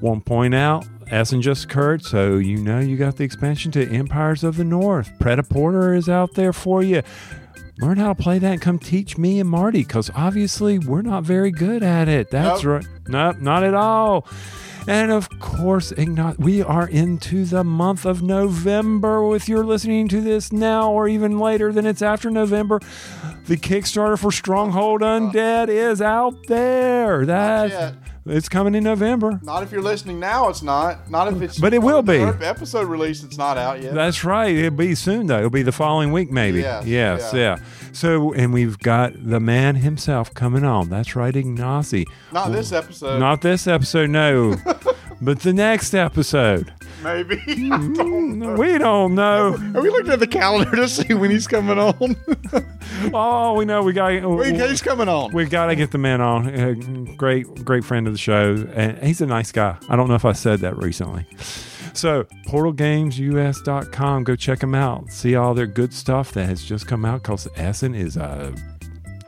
won't point out Essen just occurred, so you know you got the expansion to Empires of the North. Prêt-à-Porter is out there for you. Learn how to play that and come teach me and Marty, because obviously we're not very good at it. That's Nope. right. Nope, not at all. And of course, we are into the month of November. If you're listening to this now or even later, then it's after November. The Kickstarter for Stronghold Undead is out there. That's. It's coming in November. Not if you're listening now, it's not. Not if it's. But it will be. the Episode release, it's not out yet. That's right. It'll be soon though. It'll be the following week, maybe. Yes, yes, yeah. yeah. So, and we've got the man himself coming on. That's right, Ignacy. not this episode. Not this episode, no, but the next episode. Maybe. Don't. We don't know. Are we looking at the calendar to see when he's coming on? Oh, we know we got. He's coming on. We got to get the man on. Uh, great, great friend of the show, and he's a nice guy. I don't know if I said that recently. So, portalgamesus.com, go check them out. See all their good stuff that has just come out because Essen is a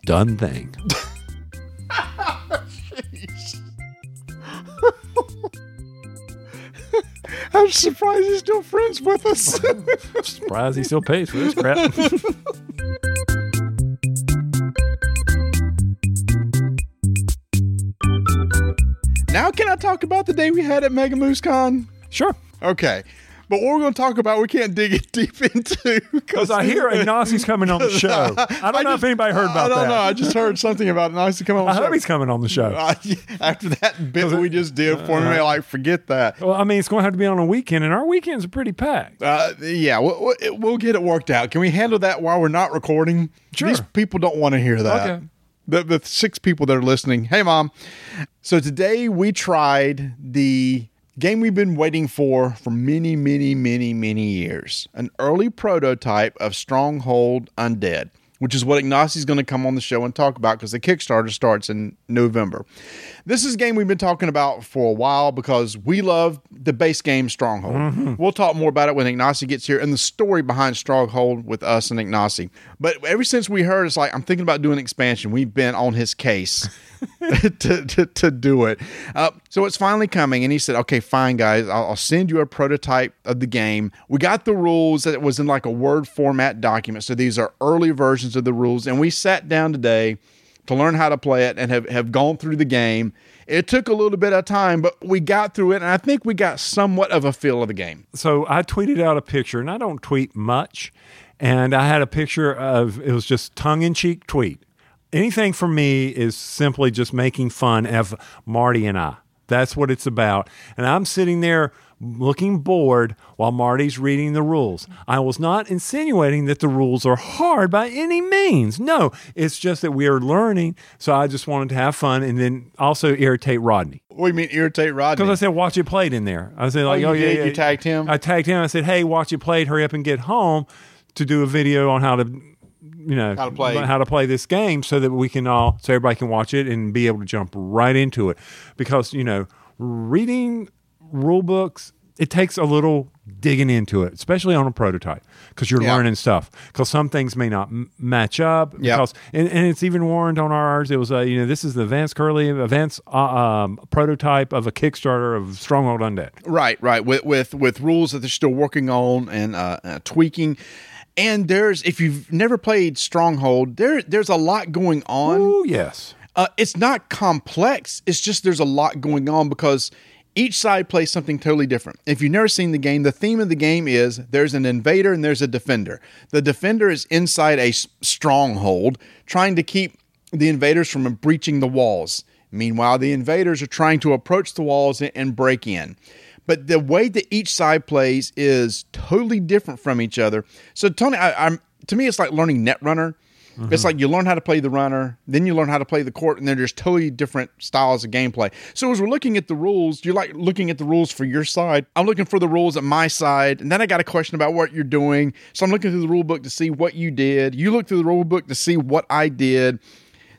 done thing. I'm surprised he's still friends with us. Surprised he still pays for this crap. now, can I talk about the day we had at Mega Moose Con? sure. Okay. But what we're going to talk about, we can't dig it deep into. Because I hear Ignacio's coming on the show. I don't know if anybody heard about that. I don't that. know. I just heard something about to come on the I show. hope he's coming on the show. Uh, after that bit that we just did for me, like forget that. Well, I mean, it's going to have to be on a weekend, and our weekends are pretty packed. Uh, yeah, we'll, we'll- we'll get it worked out. Can we handle that while we're not recording? Sure. These people don't want to hear that. Okay. The, the six people that are listening. Hey, mom. So today we tried the game we've been waiting for for many, many, many, many years. An early prototype of Stronghold Undead. which is what Ignacio's going to come on the show and talk about because the Kickstarter starts in November. This is a game we've been talking about for a while because we love the base game Stronghold. Mm-hmm. We'll talk more about it when Ignacio gets here and the story behind Stronghold with us and Ignacio. But ever since we heard, it's like, I'm thinking about doing expansion. We've been on his case. to, to, to do it. Uh, so it's finally coming. And he said, okay, fine, guys, I'll, I'll send you a prototype of the game. We got the rules that it was in like a Word format document. So these are early versions of the rules. And we sat down today to learn how to play it and have, have gone through the game. It took a little bit of time, but we got through it. And I think we got somewhat of a feel of the game. So I tweeted out a picture, and I don't tweet much. And I had a picture of it was just tongue in cheek tweet. Anything for me is simply just making fun of Marty and I. That's what it's about. And I'm sitting there looking bored while Marty's reading the rules. I was not insinuating that the rules are hard by any means. No, it's just that we are learning. So I just wanted to have fun and then also irritate Rodney. What do you mean irritate Rodney? Because I said, watch it played in there. I said, like, oh, you oh, yeah, did? yeah. You tagged him? I tagged him. I said, hey, watch it played. Hurry up and get home to do a video on how to, you know, How to play. how to play this game so that we can all, so everybody can watch it and be able to jump right into it. Because, you know, reading rule books, it takes a little digging into it, especially on a prototype, because you're Yeah. learning stuff. Because some things may not m- match up. Yeah. Because and, and it's even warned on ours. It was uh, you know this is the advanced curly advanced uh, um, prototype of a Kickstarter of Stronghold Undead. Right, right. With with with rules that they're still working on and uh, uh, tweaking. And there's if you've never played Stronghold, there there's a lot going on. Oh yes. Uh, it's not complex. It's just there's a lot going on because each side plays something totally different. If you've never seen the game, the theme of the game is there's an invader and there's a defender. The defender is inside a stronghold trying to keep the invaders from breaching the walls. Meanwhile, the invaders are trying to approach the walls and break in. But the way that each side plays is totally different from each other. So, Tony, I, I'm to me, it's like learning Netrunner. It's mm-hmm. like you learn how to play the runner, then you learn how to play the corp, and then there's totally different styles of gameplay. So as we're looking at the rules, you're like looking at the rules for your side. I'm looking for the rules at my side, and then I got a question about what you're doing. So I'm looking through the rule book to see what you did. You look through the rule book to see what I did.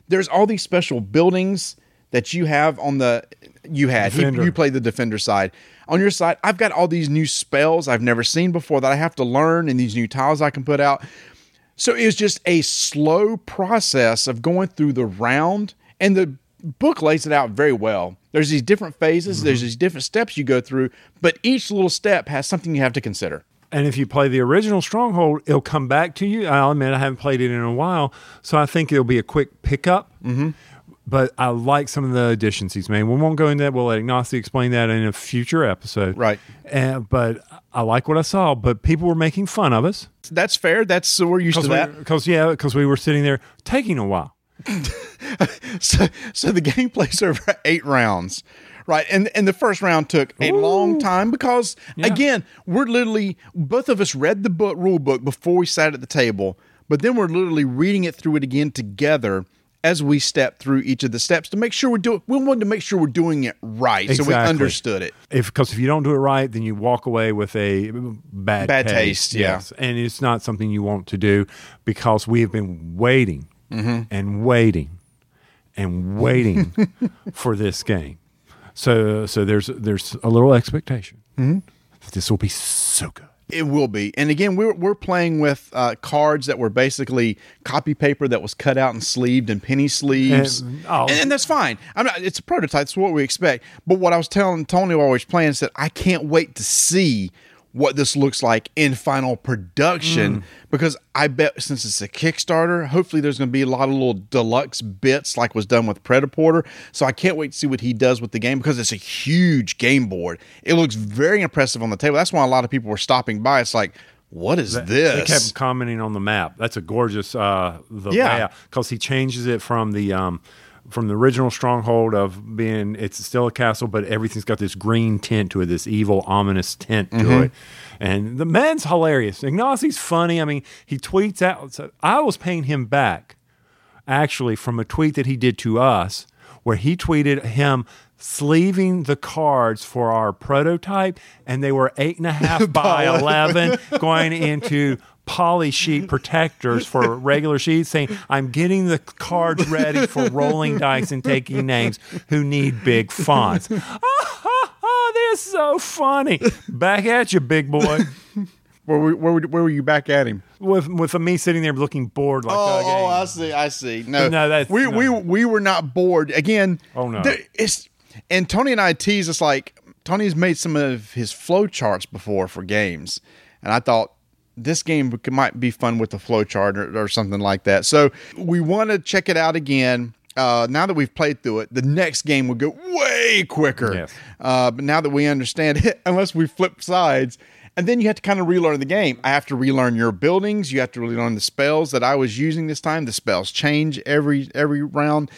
There's all these special buildings that you have on the you had. He, you play the defender side. On your side, I've got all these new spells I've never seen before that I have to learn, and these new tiles I can put out. So it was just a slow process of going through the round, and the book lays it out very well. There's these different phases, there's these different steps you go through, but each little step has something you have to consider. And if you play the original Stronghold, it'll come back to you. I'll admit I haven't played it in a while, so I think it'll be a quick pickup. Mm-hmm. But I like some of the additions he's made. We won't go into that. We'll let Ignacy explain that in a future episode. Right. And, but I like what I saw. But people were making fun of us That's fair. That's we're used to that. because yeah, because we were sitting there taking a while. so, so the game plays over eight rounds right and and the first round took a long time because again we're literally both of us read the book rule book before we sat at the table but then we're literally reading it through it again together as we step through each of the steps to make sure we're doing we wanted to make sure we're doing it right so we understood it If because if you don't do it right, then you walk away with a bad Bad taste, yeah. and it's not something you want to do because we have been waiting Mm-hmm. and waiting and waiting for this game. So so there's there's a little expectation Mm-hmm. that this will be so good. It will be. And again, we're, we're playing with uh, cards that were basically copy paper that was cut out and sleeved and penny sleeves. And- oh. and, and that's fine. I'm not, it's a prototype. It's what we expect. But what I was telling Tony while we was playing is that I can't wait to see what this looks like in final production because I bet since it's a Kickstarter, hopefully there's going to be a lot of little deluxe bits like was done with Prêt-à-Porter. So I can't wait to see what he does with the game because it's a huge game board. It looks very impressive on the table. That's why a lot of people were stopping by. It's like, what is this? They kept commenting on the map. That's a gorgeous uh the Yeah. because he changes it from the um from the original stronghold of being it's still a castle, but everything's got this green tint to it, this evil, ominous tint to Mm-hmm. it. And the man's hilarious. Ignacio's funny. I mean, he tweets out. So I was paying him back actually from a tweet that he did to us, where he tweeted him sleeving the cards for our prototype, and they were eight and a half by eleven, going into poly sheet protectors for regular sheets saying, I'm getting the cards ready for rolling dice and taking names who need big fonts. Oh, they're so funny. Back at you, big boy. Where, were- where, where were you back at him? with with me sitting there looking bored like Oh, oh, I see. I see. No, No, that's- we no. we we were not bored. Again, Oh, no. there- it's and Tony and I tease us like Tony's made some of his flow charts before for games, and I thought this game might be fun with a flow chart or, or something like that. So we want to check it out again. Uh, now that we've played through it, the next game will go way quicker. Yes. Uh, but now that we understand it, unless we flip sides, and then you have to kind of relearn the game. I have to relearn your buildings. You have to relearn the spells that I was using this time. The spells change every every round,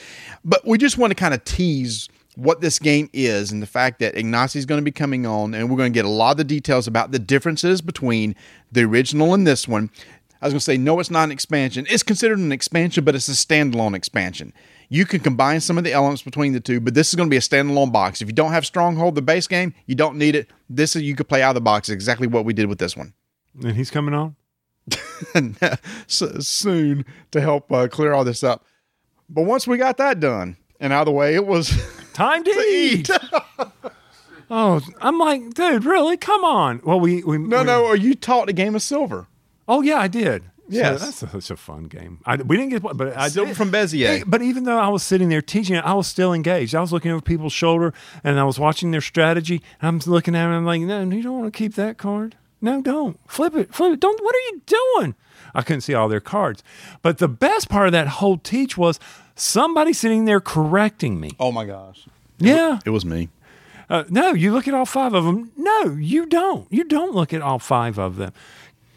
but we just want to kind of tease what this game is and the fact that Ignacy is going to be coming on, and we're going to get a lot of the details about the differences between the original and this one. I was going to say, no, it's not an expansion. It's considered an expansion, but it's a standalone expansion. You can combine some of the elements between the two, but this is going to be a standalone box. If you don't have Stronghold, the base game, you don't need it. This is you could play out of the box. Exactly what we did with this one. And he's coming on? so- soon to help uh, clear all this up. But once we got that done and out of the way, it was Time to, eat. oh, I'm like, dude, really? Come on. Well, we, we no, we- no. You taught a game of silver. Oh yeah, I did. Yeah, so that's such a fun game. I, we didn't get, but I did. from Bezier. But even though I was sitting there teaching it, I was still engaged. I was looking over people's shoulder and I was watching their strategy. I'm looking at them. I'm like, no, you don't want to keep that card. No, don't flip it. Flip it. Don't. What are you doing? I couldn't see all their cards. But the best part of that whole teach was somebody sitting there correcting me. Oh my gosh, Yeah. it was me. Uh, no, you look at all five of them. No, you don't. You don't look at all five of them.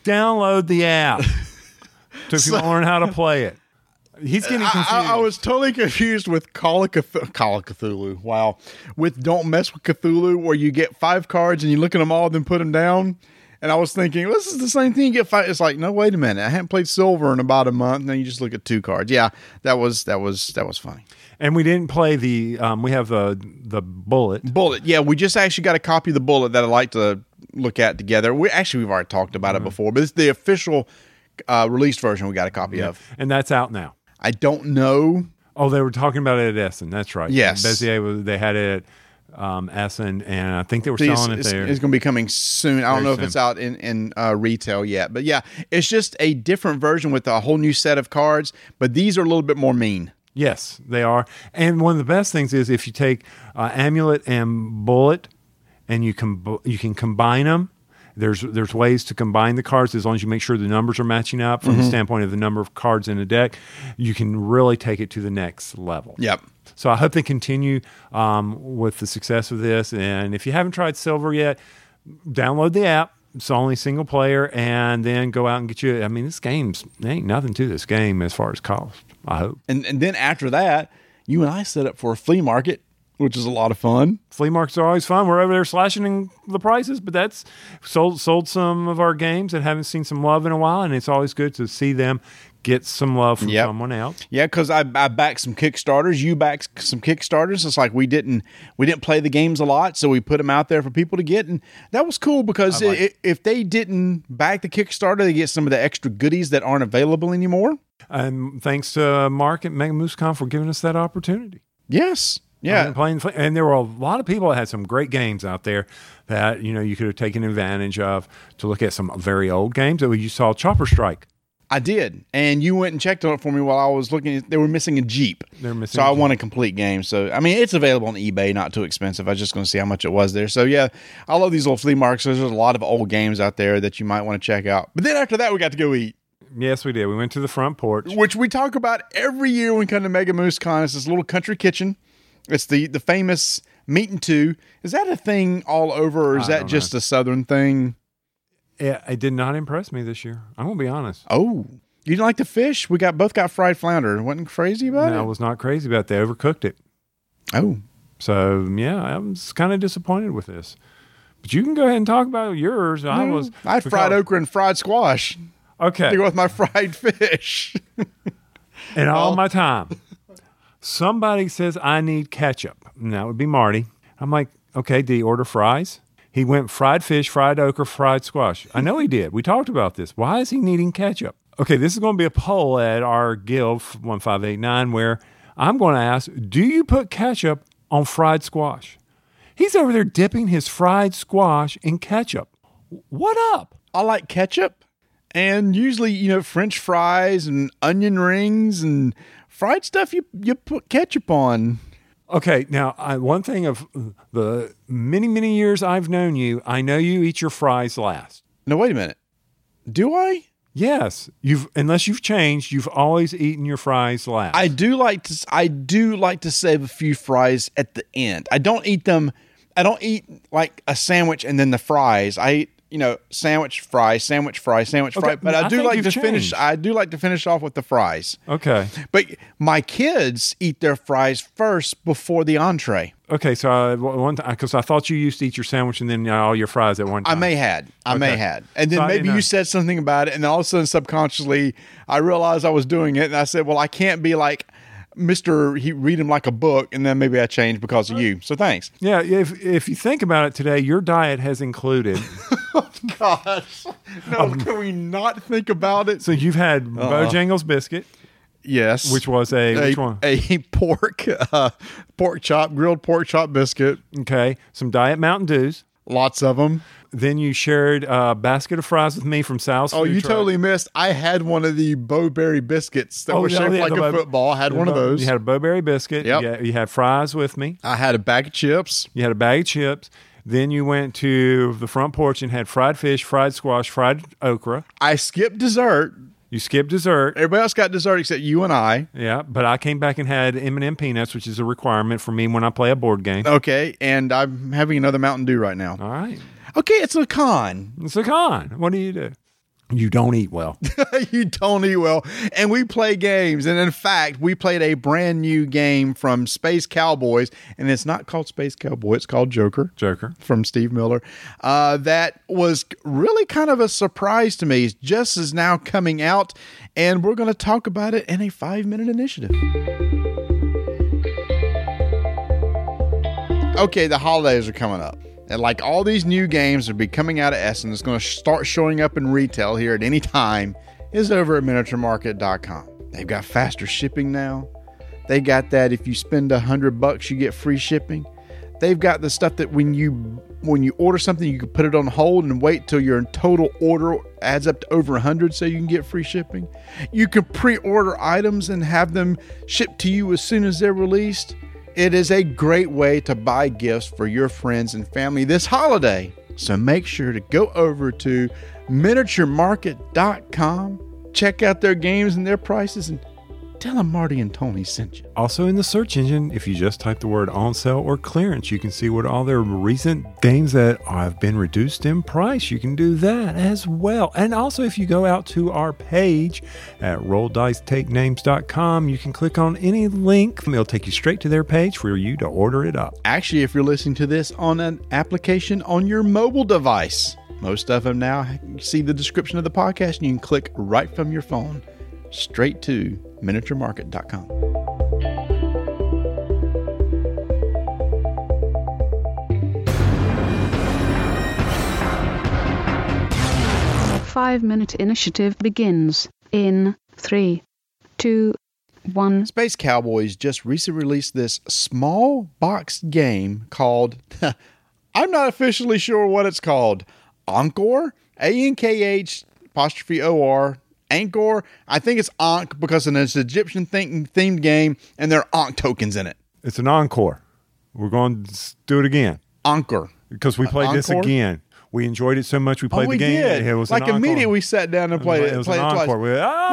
Download the app. Took you to learn how to play it. He's getting confused. I, I was totally confused with Call of, Cthulhu, Call of Cthulhu. Wow, with Don't Mess with Cthulhu, where you get five cards and you look at them all, then put them down. And I was thinking, well, this is the same thing. You get five. It's like, no, wait a minute. I haven't played Silver in about a month. And then you just look at two cards. Yeah, that was that was that was funny. and we didn't play the. Um, we have the the bullet. Bullet. Yeah, we just actually got a copy of the Bullet that I'd like to look at together. We actually we've already talked about Mm-hmm. it before, but it's the official uh, released version. We got a copy of. and that's out now. I don't know. Oh, they were talking about it at Essen. That's right. Yes. Bezier. They had it at um, Essen, and I think they were See, selling it's, it there. It's, going to be coming soon. I don't know if it's out in in uh, retail yet, but yeah, it's just a different version with a whole new set of cards. But these are a little bit more mean. Yes, they are. And one of the best things is if you take uh, amulet and bullet, and you com- you can combine them. There's there's ways to combine the cards as long as you make sure the numbers are matching up Mm-hmm. from the standpoint of the number of cards in a deck. You can really take it to the next level. Yep. So I hope they continue um, with the success of this. And if you haven't tried Silver yet, download the app. It's only single player, and then go out and get you. I mean, this game's there ain't nothing to this game as far as cost. I hope. And and then after that, you and I set up for a flea market, which is a lot of fun. flea markets are always fun. We're over there slashing in the prices, but that's sold sold some of our games that haven't seen some love in a while, and it's always good to see them get some love from Yep. someone else. Yeah, because I, I backed some Kickstarters. You backed some Kickstarters. It's like we didn't we didn't play the games a lot, so we put them out there for people to get, and that was cool because like i if they didn't back the Kickstarter, they get some of the extra goodies that aren't available anymore. And thanks to Mark at Mega MooseCon for giving us that opportunity. Yes. Yeah. playing, and there were a lot of people that had some great games out there that you know you could have taken advantage of to look at some very old games. That you saw Chopper Strike. I did, and you went and checked on it for me while I was looking. They were missing a Jeep. They're missing So I want a complete game. So I mean, it's available on eBay, not too expensive. I was just going to see how much it was there. So yeah, I love these little flea markets. There's a lot of old games out there that you might want to check out. But then after that, we got to go eat, Yes, we did. We went to the front porch. which we talk about every year when we come to Mega Moose Con. It's this little country kitchen. It's the the famous meat and two. Is that a thing all over, or is I that just a southern thing? It, it did not impress me this year. I'm gonna be honest. Oh, you didn't like the fish? We got both got fried flounder. wasn't crazy about it. I it. was not crazy about. It. They overcooked it. Oh, So yeah, I was kind of disappointed with this. But you can go ahead and talk about yours. I mm, was. I had fried okra and fried squash Okay. to go with my fried fish. And all my time, somebody says I need ketchup. And that would be Marty. I'm like, okay, did he order fries? He went fried fish, fried okra, fried squash. I know he did. We talked about this. Why is he needing ketchup? Okay, this is going to be a poll at our guild 1589 where I'm going to ask Do you put ketchup on fried squash? He's over there dipping his fried squash in ketchup. What up? I like ketchup, and usually, you know, French fries and onion rings and fried stuff. You you put ketchup on. Okay, now I, one thing of the many many years I've known you, I know you eat your fries last. No, wait a minute. Do I? Yes, you've unless you've changed, you've always eaten your fries last. I do like to. I do like to save a few fries at the end. I don't eat them. I don't eat like a sandwich and then the fries. I eat you know sandwich fry, sandwich fry, sandwich fry. But I, I do like to finish. I do like to finish off with the fries. okay, But my kids eat their fries first before the entree. okay. So uh, one time, because I thought you used to eat your sandwich and then uh, all your fries at one time. I may had. I may Okay. had. And then So maybe know. you said something about it, and then all of a sudden, subconsciously, I realized I was doing it, and I said, "Well, I can't be like Mister. He read him like a book." And then maybe I changed because of you. So thanks. Yeah, if if you think about it today, your diet has included. Gosh, no, can we not think about it? so you've had Uh-huh. Bojangles biscuit, Yes, which was a, a, which one? a pork uh, pork chop, grilled pork chop biscuit. Okay, some diet Mountain Dews. Lots of them. Then you shared a basket of fries with me from Sal's. Oh, you truck. totally missed. I had one of the Bo-Berry biscuits that Oh, was yeah, shaped yeah, like a Bo- football. I had one of those. You had a Bo-Berry biscuit. Yep. You had, you had fries with me. I had a bag of chips. You had a bag of chips. Then you went to the front porch and had fried fish, fried squash, fried okra. I skipped dessert. You skipped dessert. Everybody else got dessert except you and I. Yeah, but I came back and had M&M peanuts, which is a requirement for me when I play a board game. Okay, and I'm having another Mountain Dew right now. All right. Okay, it's a con. It's a con. What do you do? You don't eat well. you don't eat well. And we play games. And in fact, we played a brand new game from Space Cowboys. And it's not called Space Cowboy, it's called Joker. Joker. From Steve Miller. Uh, that was really kind of a surprise to me. It's just is now coming out. And we're going to talk about it in a five minute initiative. okay, the holidays are coming up. And like all these new games that will be coming out of Essen, it's going to start showing up in retail here at any time, is over at miniaturemarket.com. They've got faster shipping now. They got that if you spend a hundred bucks, you get free shipping. They've got the stuff that when you when you order something, you can put it on hold and wait till your total order adds up to over a hundred, so you can get free shipping. You can pre-order items and have them shipped to you as soon as they're released. It is a great way to buy gifts for your friends and family this holiday. So make sure to go over to miniaturemarket.com, check out their games and their prices, and tell them Marty and Tony sent you. Also in the search engine, if you just type the word on sale or clearance, you can see what all their recent games that have been reduced in price. You can do that as well. And also if you go out to our page at rolldicetakenames.com, you can click on any link. It'll take you straight to their page for you to order it up. Actually, if you're listening to this on an application on your mobile device, most of them now see the description of the podcast and you can click right from your phone straight to miniaturemarket.com. Five minute initiative begins in three, two, one. Space Cowboys just recently released this small box game called, I'm not officially sure what it's called, Encore? A N K H apostrophe O R. Anchor. I think it's Ankh because it's an Egyptian themed game and there are Ankh tokens in it. It's an encore. We're going to do it again Anchor. because we played this again. We enjoyed it so much we oh, played oh, we the game. did. It was like immediately we sat down and played it. It was played an it twice. encore. We- ah,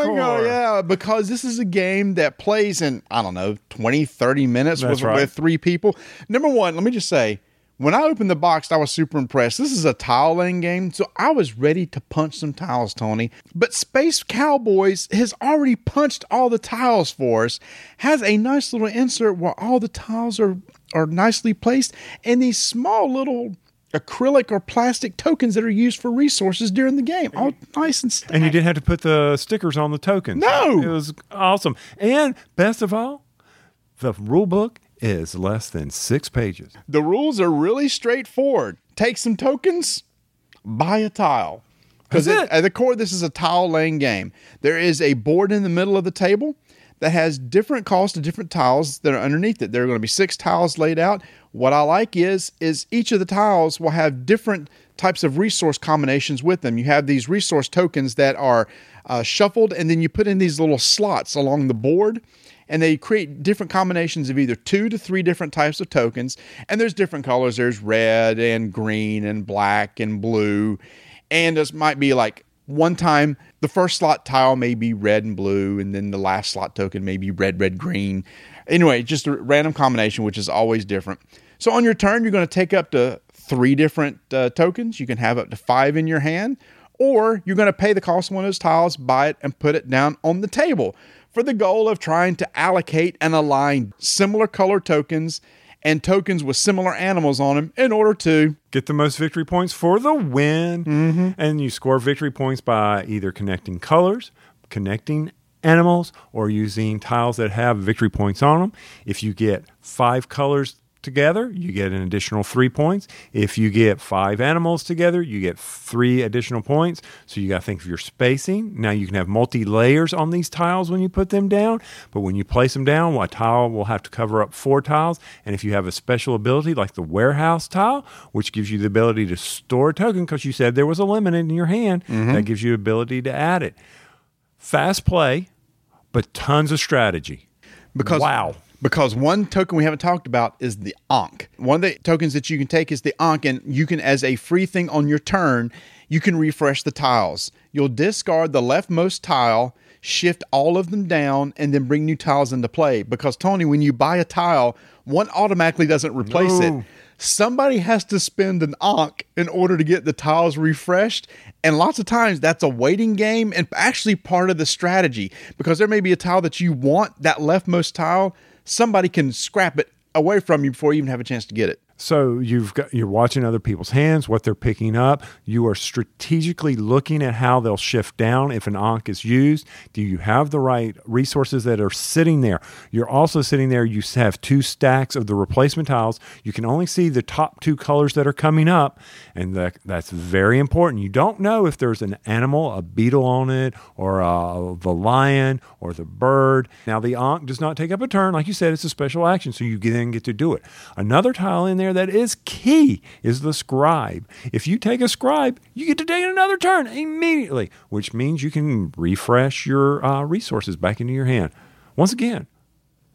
encore, Oh, encore. yeah, because this is a game that plays in, I don't know, 20, 30 minutes with, right. with three people. Number one, let me just say, when I opened the box, I was super impressed. This is a tile laying game, so I was ready to punch some tiles, Tony. But Space Cowboys has already punched all the tiles for us, has a nice little insert where all the tiles are, are nicely placed, and these small little acrylic or plastic tokens that are used for resources during the game. All nice and stacked. And you didn't have to put the stickers on the tokens. No. It was awesome. And best of all, the rule book is less than six pages. The rules are really straightforward. Take some tokens, buy a tile. Because at the core, this is a tile laying game. There is a board in the middle of the table that has different costs to different tiles that are underneath it. There are going to be six tiles laid out. What I like is is each of the tiles will have different types of resource combinations with them. You have these resource tokens that are uh, shuffled, and then you put in these little slots along the board and they create different combinations of either two to three different types of tokens. And there's different colors. There's red and green and black and blue. And this might be like one time the first slot tile may be red and blue, and then the last slot token may be red, red, green. Anyway, just a random combination, which is always different. So on your turn, you're going to take up to three different uh, tokens. You can have up to five in your hand, or you're going to pay the cost of one of those tiles, buy it, and put it down on the table for the goal of trying to allocate and align similar color tokens and tokens with similar animals on them in order to Get the most victory points for the win. Mm-hmm. And you score victory points by either connecting colors, connecting animals, or using tiles that have victory points on them. If you get five colors together, you get an additional three points. If you get five animals together, you get three additional points. So you got to think of your spacing. Now you can have multi layers on these tiles when you put them down, but when you place them down, a tile will have to cover up four tiles. And if you have a special ability like the warehouse tile, which gives you the ability to store a token because you said there was a lemon in your hand, mm-hmm. that gives you the ability to add it. Fast play, but tons of strategy. because wow. Because one token we haven't talked about is the Ankh. One of the tokens that you can take is the Ankh, and you can, as a free thing on your turn, you can refresh the tiles. You'll discard the leftmost tile, shift all of them down, and then bring new tiles into play. Because Tony, when you buy a tile, one automatically doesn't replace No. it. Somebody has to spend an Ankh in order to get the tiles refreshed. And lots of times that's a waiting game and actually part of the strategy because there may be a tile that you want, that leftmost tile, somebody can scrap it away from you before you even have a chance to get it. So you've got you're watching other people's hands, what they're picking up. You are strategically looking at how they'll shift down if an Ankh is used. Do you have the right resources that are sitting there? You're also sitting there. You have two stacks of the replacement tiles. You can only see the top two colors that are coming up, and that that's very important. You don't know if there's an animal, a beetle on it, or uh, the lion or the bird. Now the Ankh does not take up a turn, like you said. It's a special action, so you then get to do it. Another tile in there that is key is the scribe. If you take a scribe, you get to take another turn immediately, which means you can refresh your uh, resources back into your hand. Once again,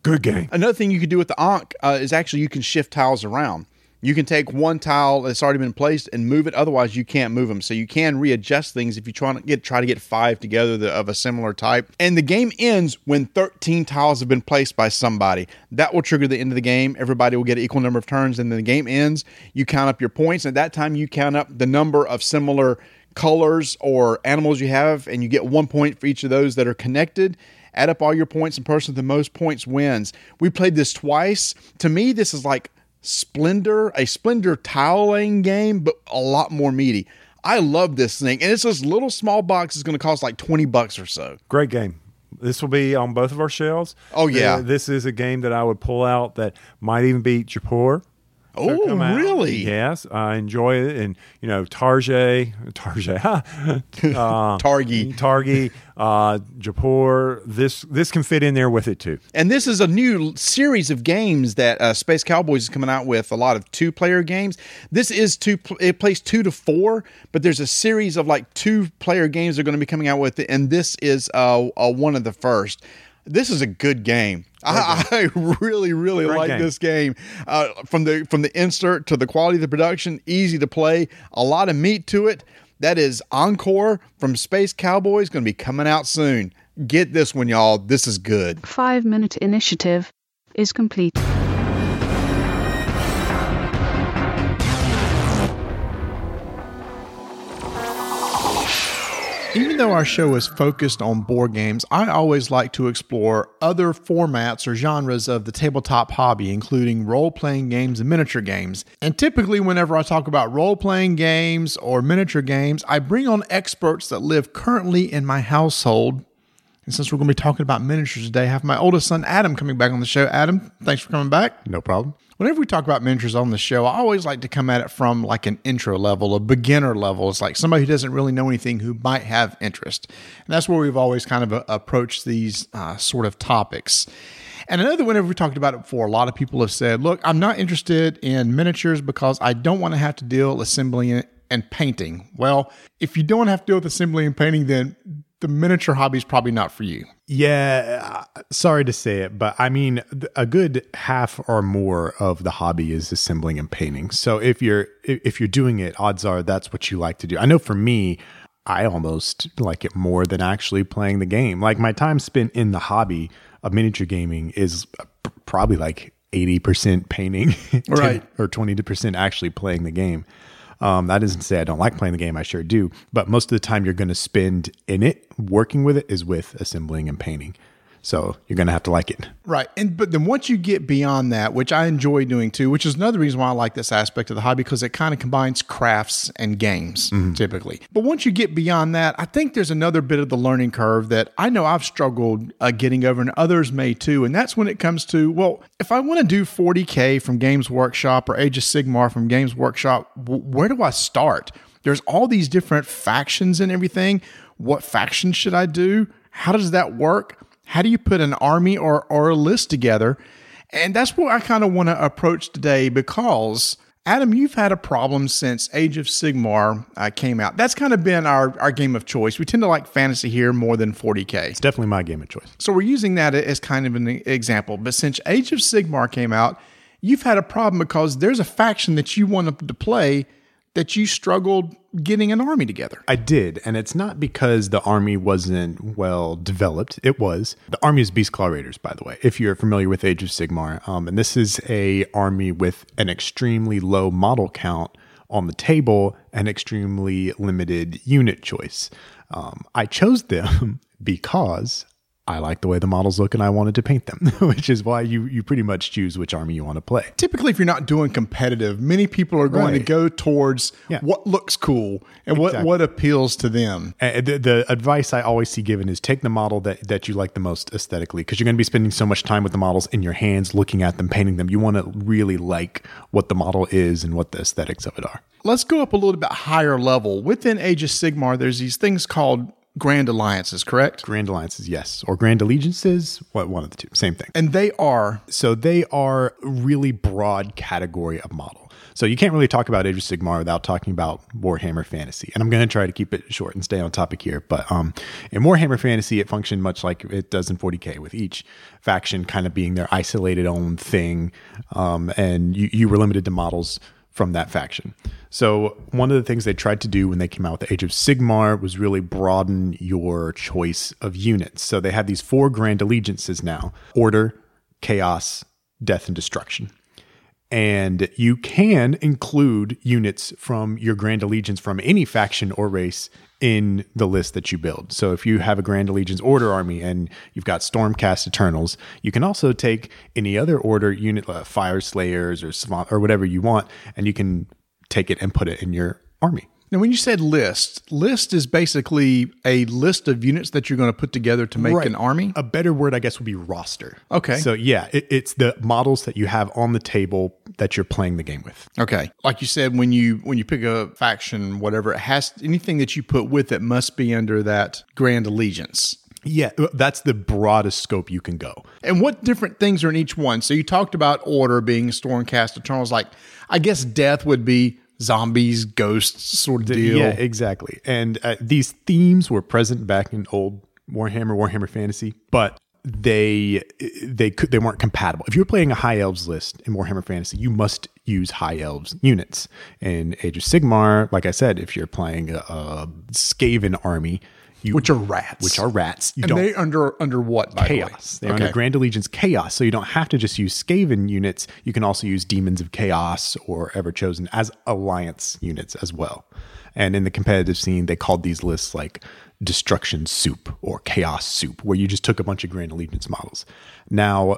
good game. Another thing you could do with the Ankh uh, is actually you can shift tiles around. You can take one tile that's already been placed and move it. Otherwise, you can't move them. So you can readjust things if you try to get try to get five together of a similar type. And the game ends when 13 tiles have been placed by somebody. That will trigger the end of the game. Everybody will get an equal number of turns, and then the game ends. You count up your points. and At that time, you count up the number of similar colors or animals you have, and you get one point for each of those that are connected add up all your points and person with the most points wins. We played this twice. To me, this is like Splendor, a Splendor tile laying game, but a lot more meaty. I love this thing, and it's this little small box. is going to cost like twenty bucks or so. Great game. This will be on both of our shelves. Oh, yeah. Uh, this is a game that I would pull out that might even beat Jaipur. Oh, really? Yes, I enjoy it, and you know Tarjay, Tarjay, uh, Targi. Targi, uh, Jaipur. This this can fit in there with it too. And this is a new series of games that uh, Space Cowboys is coming out with. A lot of two-player games. This is two. It plays two to four, but there's a series of like two-player games they're going to be coming out with, and this is uh, uh, one of the first. This is a good game. I, I really, really Great like game. this game. Uh, from the from the insert to the quality of the production, easy to play. A lot of meat to it. That is Ankh'or from Space Cowboys. Going to be coming out soon. Get this one, y'all. This is good. Five minute initiative is complete. Even though our show is focused on board games, I always like to explore other formats or genres of the tabletop hobby, including role playing games and miniature games. And typically, whenever I talk about role playing games or miniature games, I bring on experts that live currently in my household And since we're going to be talking about miniatures today, I have my oldest son, Adam, coming back on the show. Adam, thanks for coming back. No problem. Whenever we talk about miniatures on the show, I always like to come at it from like an intro level, a beginner level. It's like somebody who doesn't really know anything who might have interest. And that's where we've always kind of uh, approached these uh, sort of topics. And that whenever we talked about it before, a lot of people have said, look, I'm not interested in miniatures because I don't want to have to deal assembling and painting. Well, if you don't have to deal with assembly and painting, then the miniature hobby is probably not for you. Yeah, uh, sorry to say it, but I mean, a good half or more of the hobby is assembling and painting. So if you're if you're doing it, odds are that's what you like to do. I know for me, I almost like it more than actually playing the game. Like my time spent in the hobby of miniature gaming is probably like 80% painting right. or 20% actually playing the game. Um, that doesn't say I don't like playing the game. I sure do. But most of the time you're going to spend in it, working with it, is with assembling and painting. So you're going to have to like it. Right. And but then once you get beyond that, which I enjoy doing too, which is another reason why I like this aspect of the hobby because it kind of combines crafts and games mm-hmm. typically. But once you get beyond that, I think there's another bit of the learning curve that I know I've struggled uh, getting over and others may too. And that's when it comes to, well, if I want to do 40K from Games Workshop or Age of Sigmar from Games Workshop, w- where do I start? There's all these different factions and everything. What faction should I do? How does that work? How do you put an army or, or a list together? And that's what I kind of want to approach today because Adam, you've had a problem since Age of Sigmar uh, came out. That's kind of been our, our game of choice. We tend to like fantasy here more than 40K. It's definitely my game of choice. So we're using that as kind of an example. But since Age of Sigmar came out, you've had a problem because there's a faction that you wanted to play that you struggled getting an army together. I did, and it's not because the army wasn't well developed. It was. The army is Beastclaw Raiders, by the way, if you're familiar with Age of Sigmar. Um, and this is a army with an extremely low model count on the table and extremely limited unit choice. Um, I chose them because I like the way the models look and I wanted to paint them, which is why you you pretty much choose which army you want to play. Typically, if you're not doing competitive, many people are going right. to go towards yeah. what looks cool and exactly. what, what appeals to them. And the, the advice I always see given is take the model that, that you like the most aesthetically because you're going to be spending so much time with the models in your hands, looking at them, painting them. You want to really like what the model is and what the aesthetics of it are. Let's go up a little bit higher level. Within Age of Sigmar, there's these things called Grand Alliances, correct? Grand Alliances, yes. Or Grand Allegiances, what one of the two, same thing. And they are so they are really broad category of model. So you can't really talk about Age of Sigmar without talking about Warhammer Fantasy. And I'm going to try to keep it short and stay on topic here. But um, in Warhammer Fantasy, it functioned much like it does in 40k, with each faction kind of being their isolated own thing, um, and you, you were limited to models from that faction. So, one of the things they tried to do when they came out with the Age of Sigmar was really broaden your choice of units. So, they have these four grand allegiances now order, chaos, death, and destruction. And you can include units from your Grand Allegiance from any faction or race in the list that you build. So if you have a Grand Allegiance Order army and you've got Stormcast Eternals, you can also take any other Order unit, uh, Fyreslayers or or whatever you want, and you can take it and put it in your army. Now, when you said list, list is basically a list of units that you're going to put together to make right. an army. A better word, I guess, would be roster. Okay. So yeah, it, it's the models that you have on the table that you're playing the game with. Okay. Like you said, when you when you pick a faction, whatever, it has anything that you put with it must be under that grand allegiance. Yeah, uh, that's the broadest scope you can go. And what different things are in each one? So you talked about order being Stormcast Eternals. Like, I guess death would be zombies, ghosts sort of deal. Yeah, exactly. And uh, these themes were present back in old Warhammer, Warhammer Fantasy, but they they could they weren't compatible. If you're playing a high elves list in Warhammer Fantasy, you must use high elves units. In Age of Sigmar, like I said, if you're playing a, a Skaven army, you, which are rats. Which are rats. You and they under under what? chaos. The They're okay. under Grand Allegiance chaos. So you don't have to just use Skaven units. You can also use Demons of Chaos or Everchosen as alliance units as well. And in the competitive scene, they called these lists like Destruction Soup or Chaos Soup, where you just took a bunch of Grand Allegiance models. Now,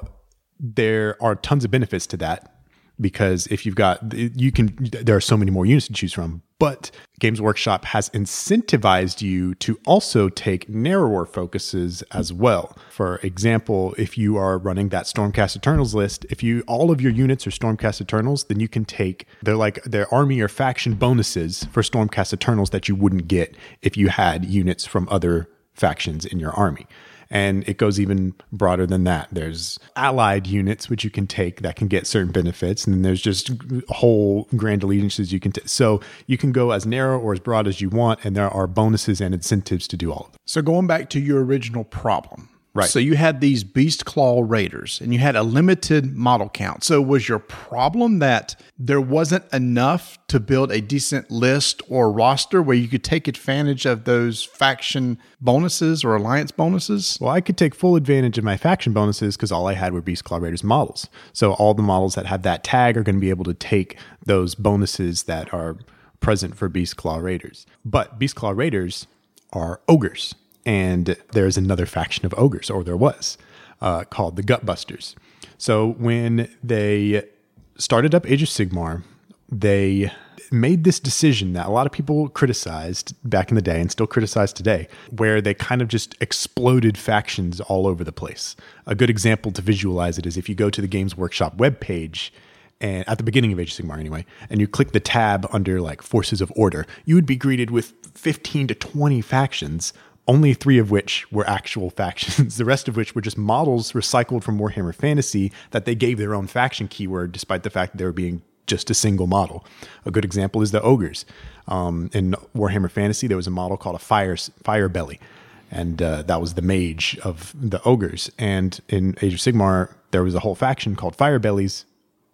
there are tons of benefits to that because if you've got you can there are so many more units to choose from but games workshop has incentivized you to also take narrower focuses as well. For example if you are running that stormcast eternals list if you all of your units are stormcast eternals then you can take they're like their army or faction bonuses for stormcast eternals that you wouldn't get if you had units from other factions in your army and it goes even broader than that. There's allied units which you can take that can get certain benefits, and then there's just whole grand allegiances you can take. So you can go as narrow or as broad as you want, and there are bonuses and incentives to do all of them. So going back to your original problem. Right. So you had these Beast Claw Raiders and you had a limited model count. So was your problem that there wasn't enough to build a decent list or roster where you could take advantage of those faction bonuses or alliance bonuses? Well, I could take full advantage of my faction bonuses because all I had were Beast Claw Raiders models. So all the models that have that tag are going to be able to take those bonuses that are present for Beast Claw Raiders. But Beast Claw Raiders are ogres and there's another faction of ogres, or there was, uh, called the Gutbusters. So when they started up Age of Sigmar, they made this decision that a lot of people criticized back in the day and still criticize today, where they kind of just exploded factions all over the place. A good example to visualize it is if you go to the Games Workshop webpage and at the beginning of Age of Sigmar anyway, and you click the tab under like Forces of Order, you would be greeted with 15 to 20 factions only three of which were actual factions, the rest of which were just models recycled from Warhammer Fantasy that they gave their own faction keyword, despite the fact that they were being just a single model. A good example is the ogres. Um, in Warhammer Fantasy, there was a model called a fire fire belly, and uh, that was the mage of the ogres. And in Age of Sigmar, there was a whole faction called Fire Bellies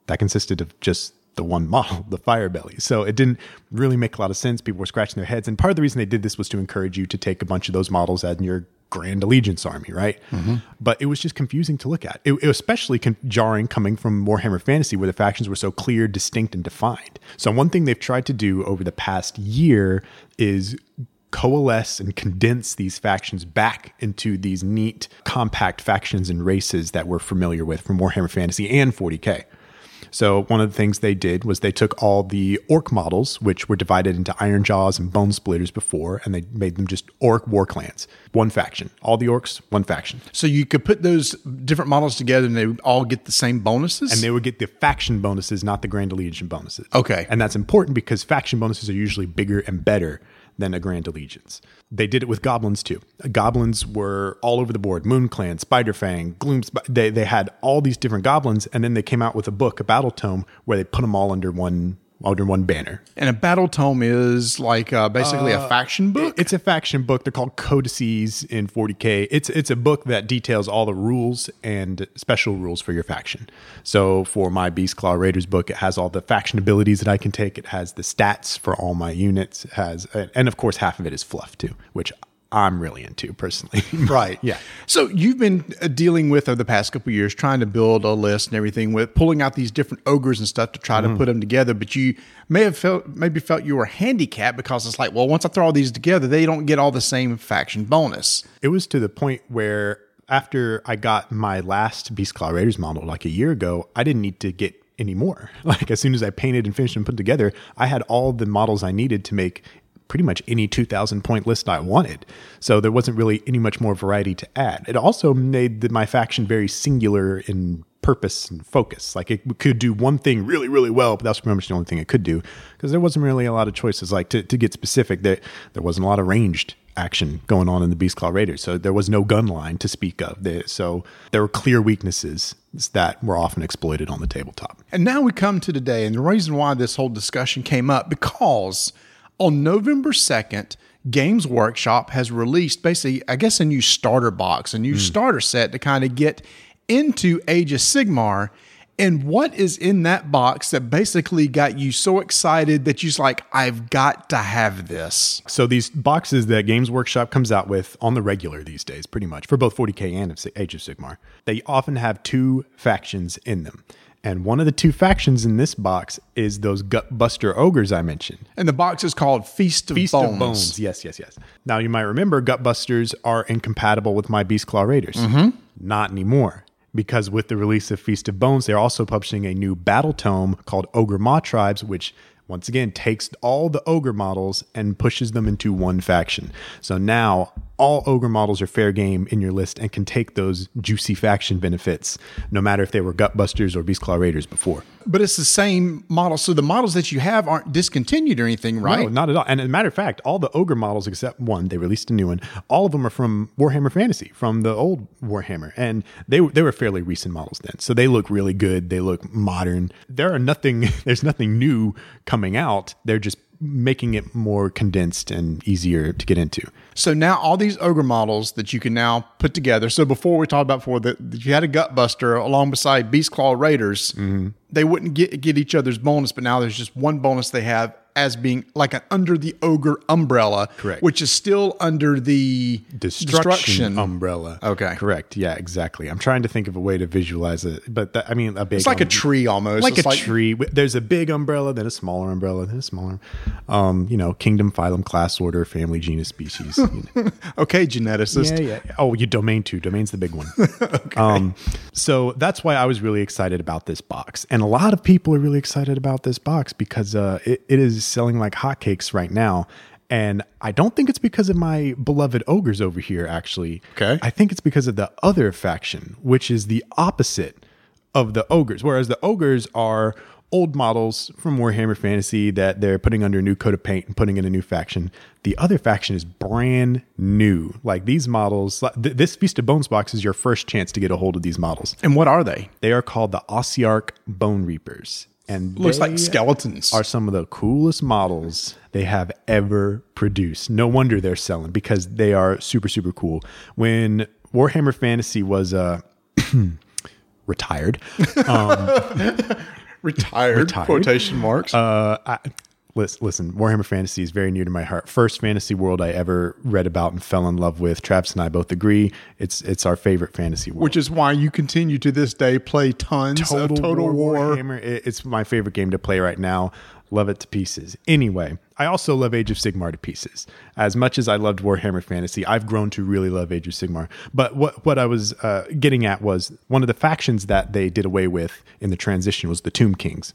that consisted of just the one model, the fire belly. So it didn't really make a lot of sense. People were scratching their heads. And part of the reason they did this was to encourage you to take a bunch of those models as your Grand Allegiance army, right? Mm-hmm. But it was just confusing to look at. It, it was especially con- jarring coming from Warhammer Fantasy, where the factions were so clear, distinct, and defined. So, one thing they've tried to do over the past year is coalesce and condense these factions back into these neat, compact factions and races that we're familiar with from Warhammer Fantasy and 40K. So one of the things they did was they took all the orc models, which were divided into Ironjawz and Bonesplittaz before, and they made them just orc war clans, one faction. All the orcs, one faction. So you could put those different models together and they would all get the same bonuses? And they would get the faction bonuses, not the Grand Allegiance bonuses. Okay. And that's important because faction bonuses are usually bigger and better than a Grand Allegiance. They did it with goblins too. Goblins were all over the board. Moon Clan, Spider Fang, Gloom. They they had all these different goblins, and then they came out with a book, a battle tome, where they put them all under one under one banner. And a battle tome is like uh, basically a faction book. It's a faction book. They're called codices in 40k. It's it's a book that details all the rules and special rules for your faction. So for my Beast Claw Raiders book, it has all the faction abilities that I can take. It has the stats for all my units. It has and of course half of it is fluff too, which I'm really into personally. right. Yeah. So you've been uh, dealing with over the past couple years, trying to build a list and everything with pulling out these different ogres and stuff to try Mm-hmm. to put them together. But you may have felt maybe felt you were handicapped because it's like, well, once I throw all these together, they don't get all the same faction bonus. It was to the point where after I got my last Beast Claw Raiders model like a year ago, I didn't need to get any more. Like as soon as I painted and finished and put together, I had all the models I needed to make pretty much any 2000 point list I wanted. So there wasn't really any much more variety to add. It also made the, my faction very singular in purpose and focus. Like it could do one thing really, really well, but that's pretty much the only thing it could do because there wasn't really a lot of choices. Like to, to get specific, there, there wasn't a lot of ranged action going on in the Beast Claw Raiders. So there was no gun line to speak of. So there were clear weaknesses that were often exploited on the tabletop. And now we come to today, and the reason why this whole discussion came up because on November 2nd, Games Workshop has released basically, I guess, a new starter box, a new hmm. starter set to kind of get into Age of Sigmar. And what is in that box that basically got you so excited that you're like, I've got to have this? So these boxes that Games Workshop comes out with on the regular these days, pretty much for both 40k and Age of Sigmar, they often have two factions in them. And one of the two factions in this box is those Gutbuster ogres I mentioned. And the box is called Feast of Feast Bones. of Bones. Yes, yes, yes. Now you might remember Gutbusters are incompatible with my Beast Claw Raiders. Mm-hmm. Not anymore. because with the release of Feast of Bones, they're also publishing a new battle tome called Ogor Mawtribes, which once again takes all the ogre models and pushes them into one faction. So now all ogre models are fair game in your list and can take those juicy faction benefits, no matter if they were Gutbusters or beast claw Raiders before. But it's the same model. So the models that you have aren't discontinued or anything, right? No, not at all. And as a matter of fact, all the ogre models except one, they released a new one. All of them are from Warhammer Fantasy, from the old Warhammer, and they they were fairly recent models then, so they look really good. They look modern. There are nothing. There's nothing new coming out. They're just making it more condensed and easier to get into. So now all these ogre models that you can now put together. So before we talked about before that, you had a gutbuster along beside Beast Claw Raiders, mm-hmm. they wouldn't get get each other's bonus, but now there's just one bonus they have as being like an under the ogre umbrella, Correct. Which is still under the Destruction, umbrella. Okay. correct. Yeah, exactly. I'm trying to think of a way to visualize it, but that, I mean, a big. It's like a um, tree almost, like It's a tree. There's a big umbrella, then a smaller umbrella, then a smaller. Um, you know, kingdom, phylum, class, order, family, genus, species. you know. Okay, geneticist. Yeah, yeah. yeah. Oh, you domain two. Domain's the big one. Um, so that's why I was really excited about this box, and a lot of people are really excited about this box because uh, it, it is selling like hotcakes right now. And I don't think it's because of my beloved ogres over here. Actually, Okay. I think it's because of the other faction, which is the opposite of the ogres. Whereas the ogres are old models from Warhammer Fantasy that they're putting under a new coat of paint and putting in a new faction. The other faction is brand new. Like these models, th- this Feast of Bones box is your first chance to get a hold of these models. And what are they? They are called the Ossiarch Bone Reapers. And Looks like skeletons. Are some of the coolest models they have ever produced. No wonder they're selling because they are super super cool. When Warhammer Fantasy was uh retired, retired, Retired. quotation marks. uh, I, listen, listen, Warhammer Fantasy is very near to my heart. First fantasy world I ever read about and fell in love with. Travis and I both agree. It's it's our favorite fantasy world. which is why you continue to this day play tons of Total War. Warhammer. It- It's my favorite game to play right now. Love it to pieces. Anyway, I also love Age of Sigmar to pieces. As much as I loved Warhammer Fantasy, I've grown to really love Age of Sigmar. But what what I was uh, getting at was one of the factions that they did away with in the transition was the Tomb Kings,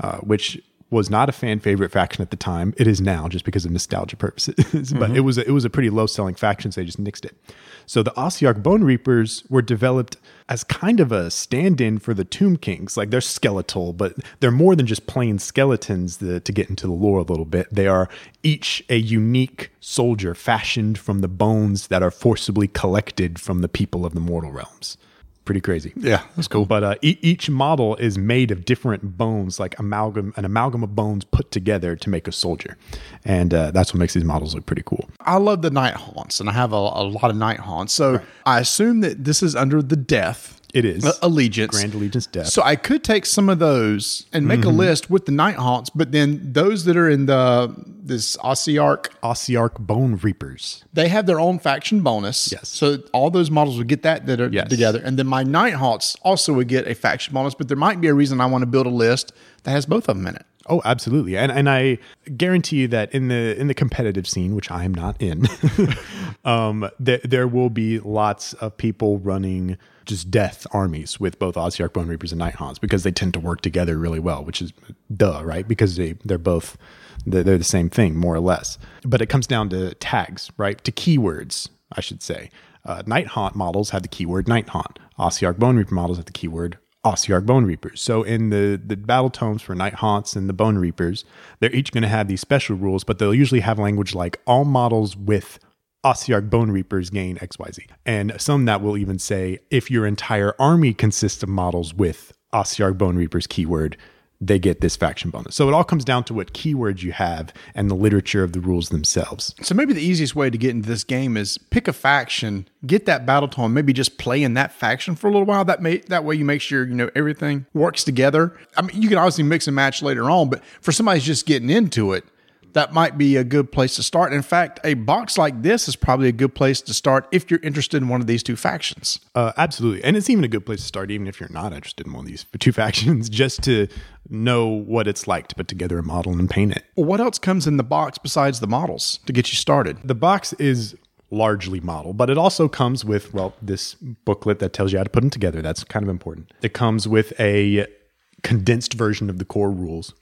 uh, which was not a fan favorite faction at the time. It is now, just because of nostalgia purposes. but mm-hmm. it was a, it was a pretty low selling faction, so they just nixed it. So the Ossiarch Bone Reapers were developed as kind of a stand-in for the Tomb Kings. Like they're skeletal, but they're more than just plain skeletons. The, to get into the lore a little bit, they are each a unique soldier fashioned from the bones that are forcibly collected from the people of the mortal realms. Pretty crazy. Yeah, that's cool. But uh, e- each model is made of different bones, like amalgam, an amalgam of bones put together to make a soldier, and uh, that's what makes these models look pretty cool. I love the night haunts, and I have a, a lot of night haunts. So I assume that this is under the death. It is. uh, allegiance, Grand Allegiance Death. So I could take some of those and make a list with the night haunts, but then those that are in the this Ossiarch, Ossiarch Bone Reapers. they have their own faction bonus. Yes. So all those models would get that that are Yes. together, and then my night haunts also would get a faction bonus. But there might be a reason I want to build a list that has both of them in it. Oh, absolutely, and and I guarantee you that in the in the competitive scene, which I am not in, um, there there will be lots of people running just death armies with both Ossiarch Bone Reapers and Night Haunts because they tend to work together really well, which is duh, right? Because they they're both they're, the same thing more or less. But it comes down to tags, right? To keywords, I should say. Uh, Night models had the keyword Night Haunt. Ossiarch Bone Reaper models have the keyword Ossiarch Bone Reapers. So in the the battle tomes for Night Haunts and the Bone Reapers, they're each going to have these special rules, but they'll usually have language like all models with Ossiarch Bone Reapers gain XYZ. And some that will even say if your entire army consists of models with Ossiarch Bone Reapers keyword, they get this faction bonus. So it all comes down to what keywords you have and the literature of the rules themselves. So maybe the easiest way to get into this game is pick a faction, get that battle tome, maybe just play in that faction for a little while. That may that way you make sure you know everything works together. I mean, you can obviously mix and match later on, but for somebody who's just getting into it, that might be a good place to start. In fact, a box like this is probably a good place to start if you're interested in one of these two factions. Uh, absolutely. And it's even a good place to start, even if you're not interested in one of these two factions, just to know what it's like to put together a model and paint it. What else comes in the box besides the models to get you started? The box is largely model, but it also comes with, well, this booklet that tells you how to put them together. That's kind of important. It comes with a condensed version of the core rules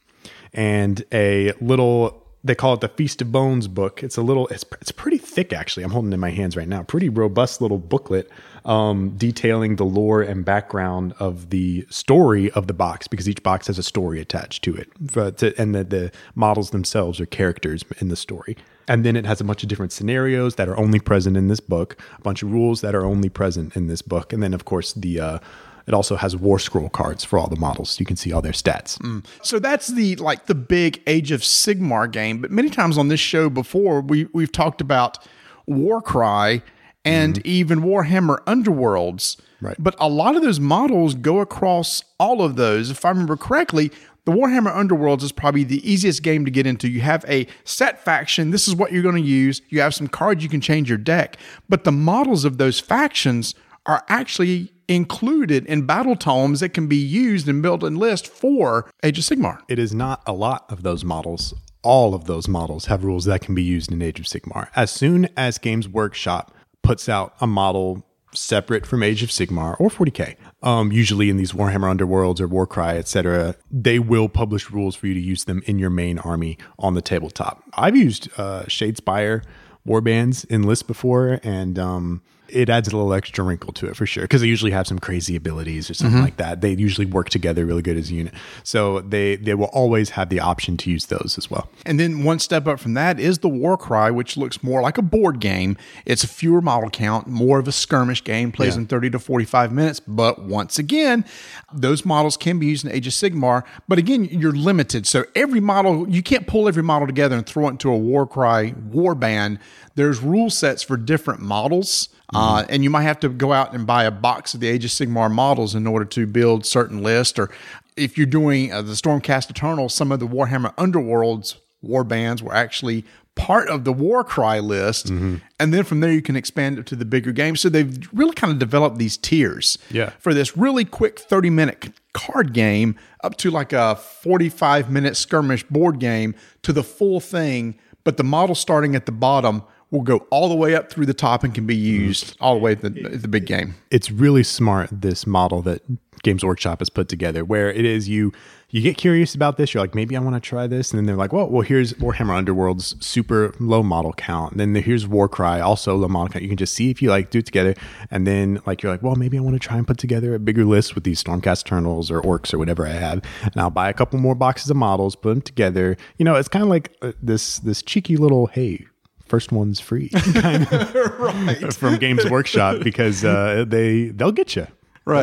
and a little they call it the Feast of Bones book. It's a little, it's, it's pretty thick actually. I'm holding in my hands right now. Pretty robust little booklet um, detailing the lore and background of the story of the box because each box has a story attached to it. To, and the, the models themselves are characters in the story. And then it has a bunch of different scenarios that are only present in this book, a bunch of rules that are only present in this book. And then, of course, the, uh, it also has war scroll cards for all the models. You can see all their stats. Mm. So that's the like the big Age of Sigmar game. But many times on this show before, we we've talked about Warcry and mm-hmm. even Warhammer Underworlds. Right. But a lot of those models go across all of those. If I remember correctly, the Warhammer Underworlds is probably the easiest game to get into. You have a set faction. This is what you're going to use. You have some cards you can change your deck. But the models of those factions are actually included in battle tomes that can be used and built and list for Age of Sigmar. It is not a lot of those models. All of those models have rules that can be used in Age of Sigmar. As soon as Games Workshop puts out a model separate from Age of Sigmar or 40k, um, usually in these Warhammer Underworlds or Warcry, etc., they will publish rules for you to use them in your main army on the tabletop. I've used uh, Shadespire warbands in lists before, and um, it adds a little extra wrinkle to it for sure because they usually have some crazy abilities or something mm-hmm. like that. They usually work together really good as a unit, so they they will always have the option to use those as well. And then one step up from that is the Warcry, which looks more like a board game. It's a fewer model count, more of a skirmish game, plays Yeah. in 30 to 45 minutes. But once again, those models can be used in Age of Sigmar. But again, you're limited. So every model, you can't pull every model together and throw it into a Warcry warband. There's rule sets for different models. Uh, and you might have to go out and buy a box of the Age of Sigmar models in order to build certain lists. Or if you're doing uh, the Stormcast Eternal, some of the Warhammer Underworlds war bands were actually part of the war cry list and then from there you can expand it to the bigger games so they've really kind of developed these tiers Yeah. for this really quick 30 minute card game up to like a 45 minute skirmish board game to the full thing but the model starting at the bottom will go all the way up through the top and can be used all the way at the, the big game. It's really smart this model that Games Workshop has put together where it is you you get curious about this you're like maybe I want to try this and then they're like well well here's Warhammer Underworld's super low model count and then here's Warcry also low model count. You can just see if you like do it together and then like you're like well maybe I want to try and put together a bigger list with these Stormcast Eternals or Orcs or whatever I have and I'll buy a couple more boxes of models put them together. You know it's kind of like uh, this this cheeky little hey first one's free kind of from Games Workshop because uh, they they'll get you.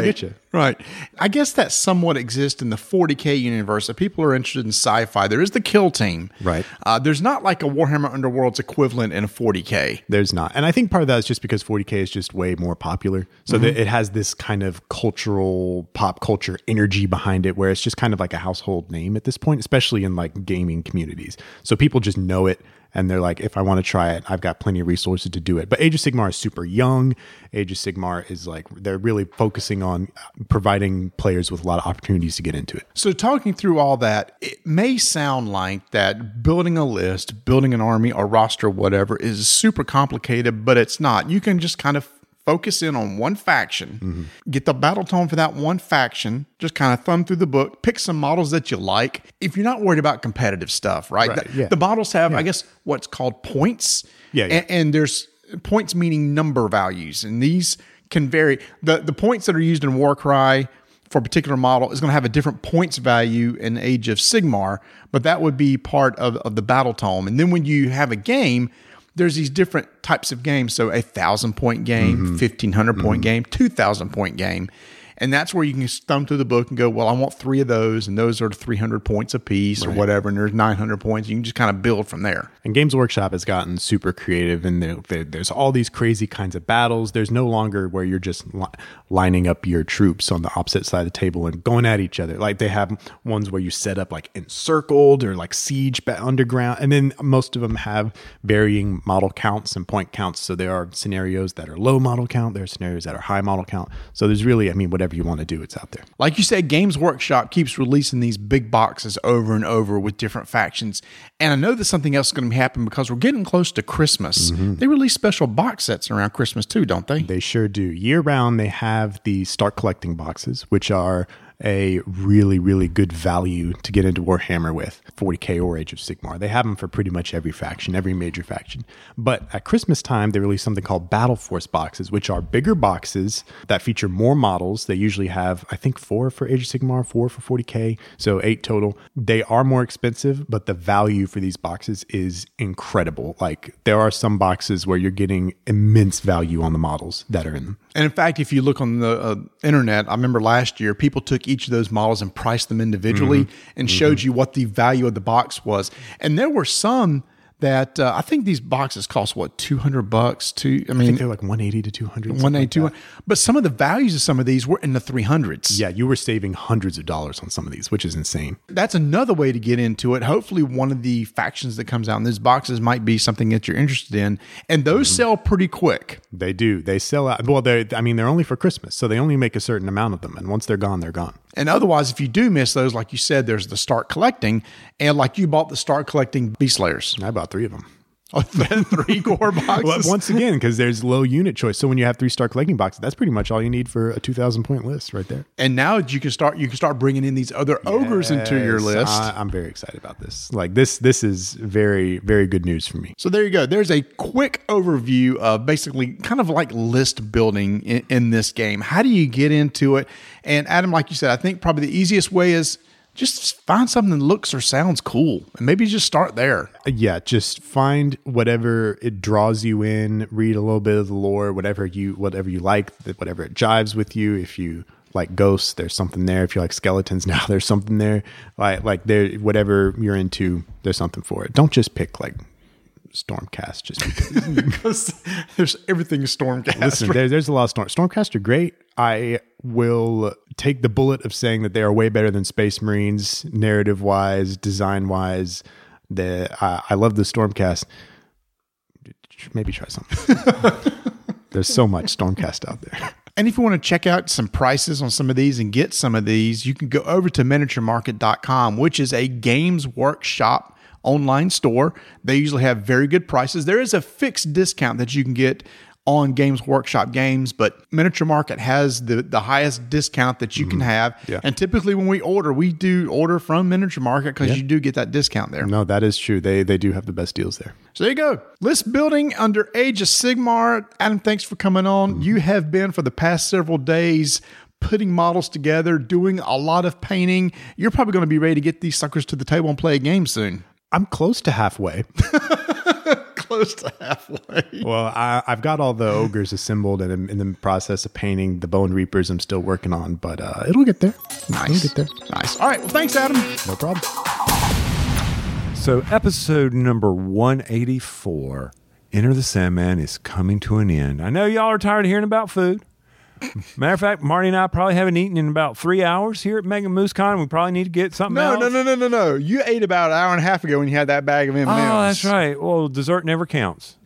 They'll get you. Right. I guess that somewhat exists in the 40K universe. If people are interested in sci fi, there is the Kill Team. Right. Uh, there's not like a Warhammer Underworld's equivalent in a 40K. There's not, and I think part of that is just because 40k is just way more popular, so that it has this kind of cultural pop culture energy behind it, where it's just kind of like a household name at this point, especially in like gaming communities. So people just know it. And they're like, if I want to try it, I've got plenty of resources to do it. But Age of Sigmar is super young. Age of Sigmar is like, they're really focusing on uh, providing players with a lot of opportunities to get into it. So, talking through all that, it may sound like that building a list, building an army or roster, whatever, is super complicated, but it's not. You can just kind of focus in on one faction, mm-hmm. get the battle tome for that one faction, just kind of thumb through the book, pick some models that you like. If you're not worried about competitive stuff, right? Right, The, yeah. the models have, I guess, what's called points. Yeah, yeah. And, and there's points meaning number values, and these can vary. The the points that are used in Warcry for a particular model is going to have a different points value in Age of Sigmar, but that would be part of, of the battle tome. And then when you have a game, there's these different types of games. So a thousand point game, mm-hmm. fifteen hundred point mm-hmm. game, two thousand point game. And that's where you can thumb through the book and go, well, I want three of those, and those are 300 points a apiece or whatever, and there's 900 points. You can just kind of build from there. And Games Workshop has gotten super creative, and there, there- there's all these crazy kinds of battles. There's no longer where you're just li- lining up your troops on the opposite side of the table and going at each other. Like they have ones where you set up like encircled or like siege underground, and then most of them have varying model counts and point counts. So there are scenarios that are low model count, there are scenarios that are high model count. So there's really, I mean, whatever whatever you want to do, it's out there. Like you said, Games Workshop keeps releasing these big boxes over and over with different factions. And I know that something else is going to happen because we're getting close to Christmas. Mm-hmm. They release special box sets around Christmas too, don't they? They sure do. Year round, they have the start collecting boxes, which are a really, really good value to get into Warhammer with 40k or Age of Sigmar. They have them for pretty much every faction, every major faction. But at Christmas time, they release something called Battle Force boxes, which are bigger boxes that feature more models. They usually have, I think, four for Age of Sigmar, four for 40k, so eight total. They are more expensive, but the value for these boxes is incredible. Like there are some boxes where you're getting immense value on the models that are in them. And in fact, if you look on the uh, internet, I remember last year people took each of those models and priced them individually and showed you what the value of the box was. And there were some that uh, I think these boxes cost what two hundred bucks. To I I mean, think they're like 180 to 200. one eighty two. But some of the values of some of these were in the three hundreds. Yeah, you were saving hundreds of dollars on some of these, which is insane. that's another way to get into it. Hopefully, one of the factions that comes out in these boxes might be something that you're interested in, and those sell pretty quick. They do. They sell out. Well, they. I mean, they're only for Christmas, so they only make a certain amount of them, and once they're gone, they're gone. And otherwise, if you do miss those, like you said, there's the start collecting, and like you bought the start collecting Beast Slayers, I bought three of them. three core boxes. Well, once again, because there's low unit choice. So when you have three star collecting boxes, that's pretty much all you need for a 2,000 point list right there. and now you can start you can start bringing in these other ogres into your list. I, I'm very excited about this. Like this, this is very, very good news for me. So there you go. There's a quick overview of basically kind of like list building in, in this game. How do you get into it? And Adam, like you said, I think probably the easiest way is just find something that looks or sounds cool, and maybe just start there. Yeah, just find whatever it draws you in. Read a little bit of the lore, whatever you whatever you like, whatever it jives with you. If you like ghosts, there's something there. If you like skeletons, now there's something there. Like like there, whatever you're into, there's something for it. Don't just pick like Stormcast. Just because. There's everything Stormcast. Listen, there, there's a lot of storm. Stormcast are great. I will take the bullet of saying that they are way better than Space Marines, narrative wise, design wise. The I, I love the Stormcast. Maybe try something. there's so much Stormcast out there. And if you want to check out some prices on some of these and get some of these, you can go over to miniaturemarket.com, which is a games workshop online store. They usually have very good prices. There is a fixed discount that you can get on Games Workshop games, but Miniature Market has the, the highest discount that you can mm-hmm. have. Yeah. And typically when we order, we do order from Miniature Market because you do get that discount there. No, that is true. They they do have the best deals there. So there you go. List building under Age of Sigmar. Adam, thanks for coming on. Mm-hmm. You have been for the past several days putting models together, doing a lot of painting. You're probably going to be ready to get these suckers to the table and play a game soon. I'm close to halfway. Close to halfway. well, I, I've got all the ogres assembled and I'm in the process of painting the Bone Reapers. I'm still working on, but uh, it'll get there. Nice. It'll get there. Nice. All right. Well, thanks, Adam. No problem. So, episode number 184, Enter the Sandman, is coming to an end. I know y'all are tired of hearing about food. Matter of fact, Marty and I probably haven't eaten in about three hours here at Mega Moose Con. We probably need to get something No, else. no, no, no, no, no. You ate about an hour and a half ago when you had that bag of M&Ms. Oh, that's right. Well, dessert never counts.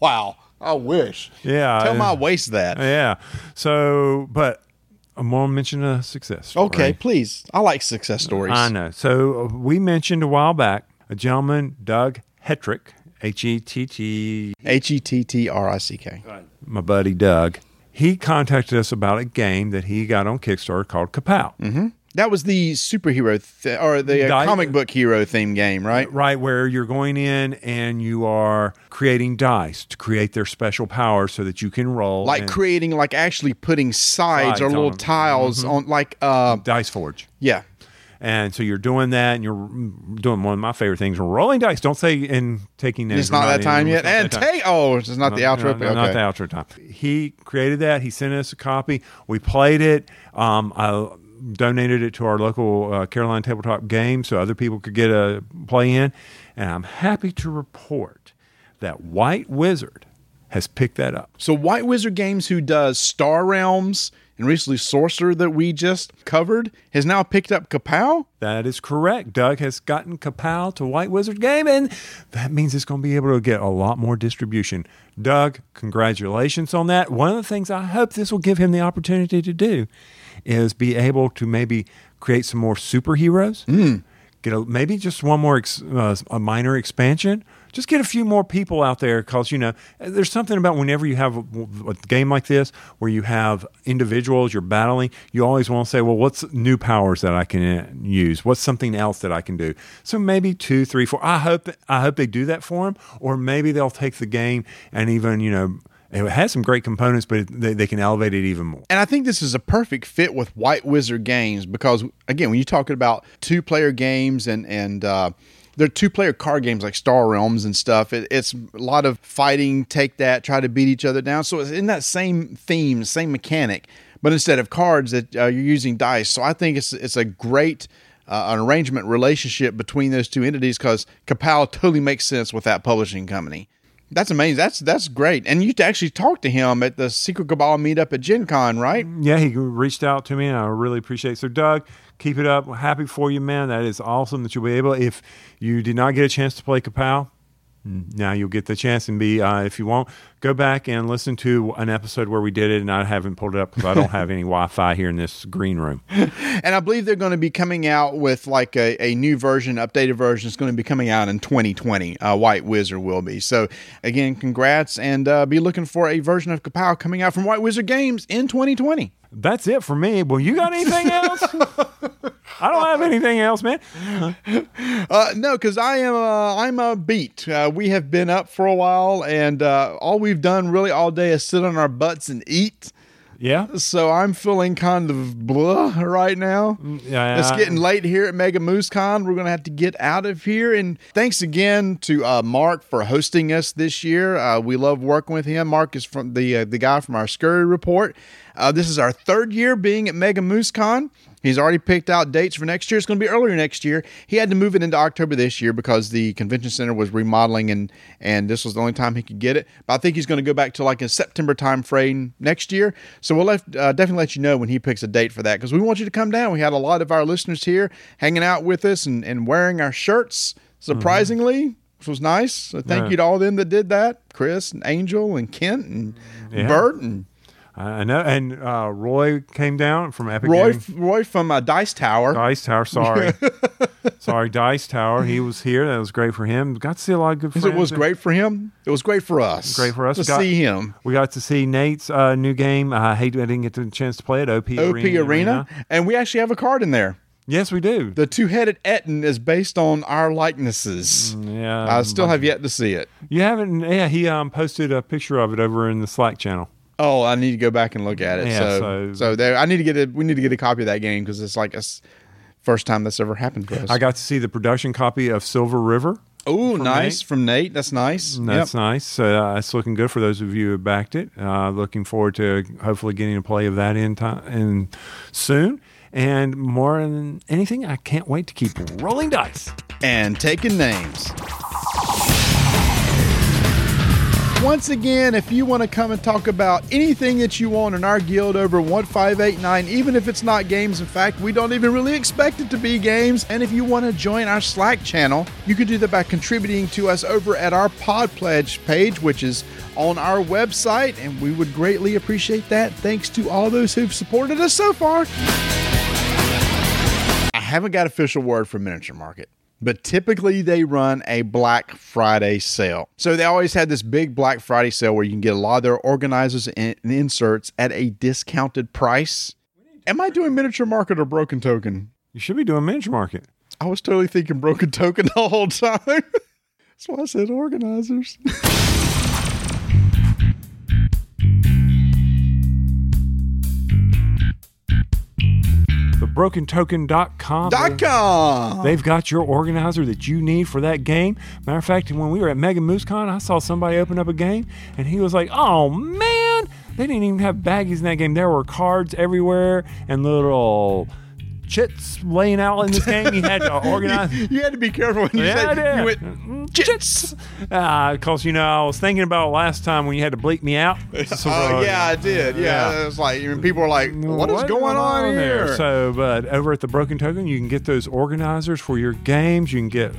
Wow. I wish. Yeah. Tell uh, my waist that. Yeah. So, but I'm going to mention a success. story. Okay, please. I like success stories. I know. So uh, we mentioned a while back a gentleman, Doug Hetrick, H E T T, H E T T R I C K. my buddy Doug. He contacted us about a game that he got on Kickstarter called Kapow. That was the superhero th- or the uh, comic book hero theme game, right? Right, where you're going in and you are creating dice to create their special powers so that you can roll. Like creating, like actually putting sides, Sides or on little them. tiles on, like, uh, Dice Forge. yeah. And so you're doing that, and you're doing one of my favorite things: rolling dice. Don't say and taking names. It's not that time yet. And take, oh, it's not the No, outro. no, okay. Not the outro time. He created that. He sent us a copy. We played it. Um, I donated it to our local uh, Carolina Tabletop game so other people could get a play in. And I'm happy to report that White Wizard has picked that up. So White Wizard Games, who does Star Realms And recently, Sorcerer, that we just covered, has now picked up Kapow. That is correct. Doug has gotten Kapow to White Wizard Game, and that means it's going to be able to get a lot more distribution. Doug, congratulations on that. One of the things I hope this will give him the opportunity to do is be able to maybe create some more superheroes. Hmm. Get a, maybe just one more ex, uh, a minor expansion. Just get a few more people out there because you know there's something about whenever you have a, a game like this where you have individuals you're battling, you always want to say, well, what's new powers that I can uh, use? What's something else that I can do? So maybe two, three, four. I hope I hope they do that for him, or maybe they'll take the game and even you know it has some great components, but they, they can elevate it even more. And I think this is a perfect fit with White Wizard Games because, again, when you're talking about two player games and, and, uh, they're two player card games like Star Realms and stuff. It, it's a lot of fighting, take that, try to beat each other down. So it's in that same theme, same mechanic, but instead of cards, that uh, you're using dice. So I think it's it's a great uh, an arrangement relationship between those two entities because Kapow totally makes sense with that publishing company. That's amazing. That's that's great. And you actually talked to him at the Secret Cabal meetup at Gen Con, right? Yeah, he reached out to me, and I really appreciate it. So, Doug, keep it up. Happy for you, man. That is awesome that you'll be able. If you did not get a chance to play Kapow, now you'll get the chance and be. Uh, if you won't, go back and listen to an episode where we did it, and I haven't pulled it up because I don't have any Wi-Fi here in this green room. And I believe they're going to be coming out with like a, a new version, updated version. It's going to be coming out in 2020. Uh, White Wizard will be. So again, congrats, and uh, be looking for a version of Kapow coming out from White Wizard Games in 2020. That's it for me. Well, you got anything else? I don't have anything else, man. Uh, no, because I am uh, I'm a beat. Uh, we have been up for a while, and uh, all we've done really all day is sit on our butts and eat. Yeah, So I'm feeling kind of blah right now. yeah. It's getting late here at Mega Moose Con. We're going to have to get out of here. And thanks again to uh, Mark for hosting us this year. Uh, we love working with him. Mark is from the uh, the guy from our Scurry Report. Uh, this is our third year being at Mega Moose Con. He's already picked out dates for next year. It's going to be earlier next year. He had to move it into October this year because the convention center was remodeling and and this was the only time he could get it. But I think he's going to go back to like a September time frame next year. So we'll let, uh, definitely let you know when he picks a date for that because we want you to come down. We had a lot of our listeners here hanging out with us and, and wearing our shirts. Surprisingly, which was nice. So thank Yeah. you to all of them that did that. Chris and Angel and Kent and Yeah. Bert and I know. And uh, Roy came down from Epic Roy. Roy from uh, Dice Tower. Dice Tower, sorry. sorry, Dice Tower. He was here. That was great for him. Got to see a lot of good friends. It was great for him. It was great for us. Great for us. to Got- see him. We got to see Nate's uh, new game. I hate I didn't get the chance to play it. OP, OP Arena, and we actually have a card in there. Yes, we do. The two-headed Ettin is based on our likenesses. yeah, I still have yet to see it. You haven't? Yeah, he um, posted a picture of it over in the Slack channel. Oh, I need to go back and look at it. Yeah, so, so- so, there, I need to get a. We need to get a copy of that game because it's like a s- first time that's ever happened for us. I got to see the production copy of Silver River. oh, nice Nate. from Nate. That's nice. That's Yep. nice. Uh, it's looking good for those of you who backed it. Uh, looking forward to hopefully getting a play of that in time in soon. And more than anything, I can't wait to keep rolling dice. and taking names. Once again, if you want to come and talk about anything that you want in our guild over 1589, even if it's not games, in fact, we don't even really expect it to be games. And if you want to join our Slack channel, you can do that by contributing to us over at our Pod Pledge page, which is on our website. And we would greatly appreciate that. Thanks to all those who've supported us so far. I haven't got official word from Miniature Market, but typically they run a Black Friday sale. So they always had this big Black Friday sale where you can get a lot of their organizers and inserts at a discounted price. Am I doing Miniature Market or Broken Token? You should be doing miniature market. I was totally thinking Broken Token the whole time. That's why I said organizers. TheBrokenToken.com. Dot com. They've got your organizer that you need for that game. Matter of fact, when we were at Mega MooseCon, I saw somebody open up a game and he was like, oh man, they didn't even have baggies in that game. There were cards everywhere and little chits laying out in this game. You had to organize. You had to be careful when you Yeah, said you went chits. Because, you know, I was thinking about last time when you had to bleep me out. So, Oh uh, yeah, I did. Yeah, Yeah. it was like people were like, "What is going on here?" There? So, but over at the Broken Token, you can get those organizers for your games. You can get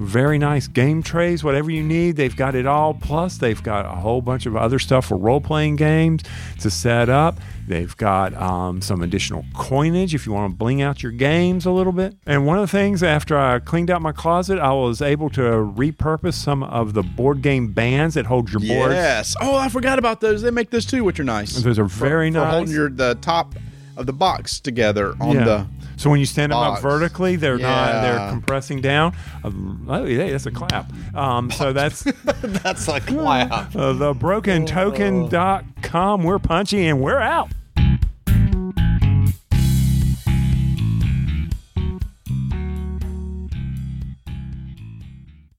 very nice game trays, whatever you need. They've got it all. Plus, they've got a whole bunch of other stuff for role playing games to set up. They've got um, some additional coinage if you want to bling out your games a little bit. And one of the things, after I cleaned out my closet, I was able to repurpose some of the board game bands that hold your boards. Yes. Oh, I forgot about those. They make those too, which are nice. Those are very for, For nice. holding your the top of the box together on the. So when you stand them box. up vertically, they're not they're compressing down. Um, oh, hey, that's a clap. Um, so that's That's like wow. uh, thebrokentoken.com. We're punchy and we're out.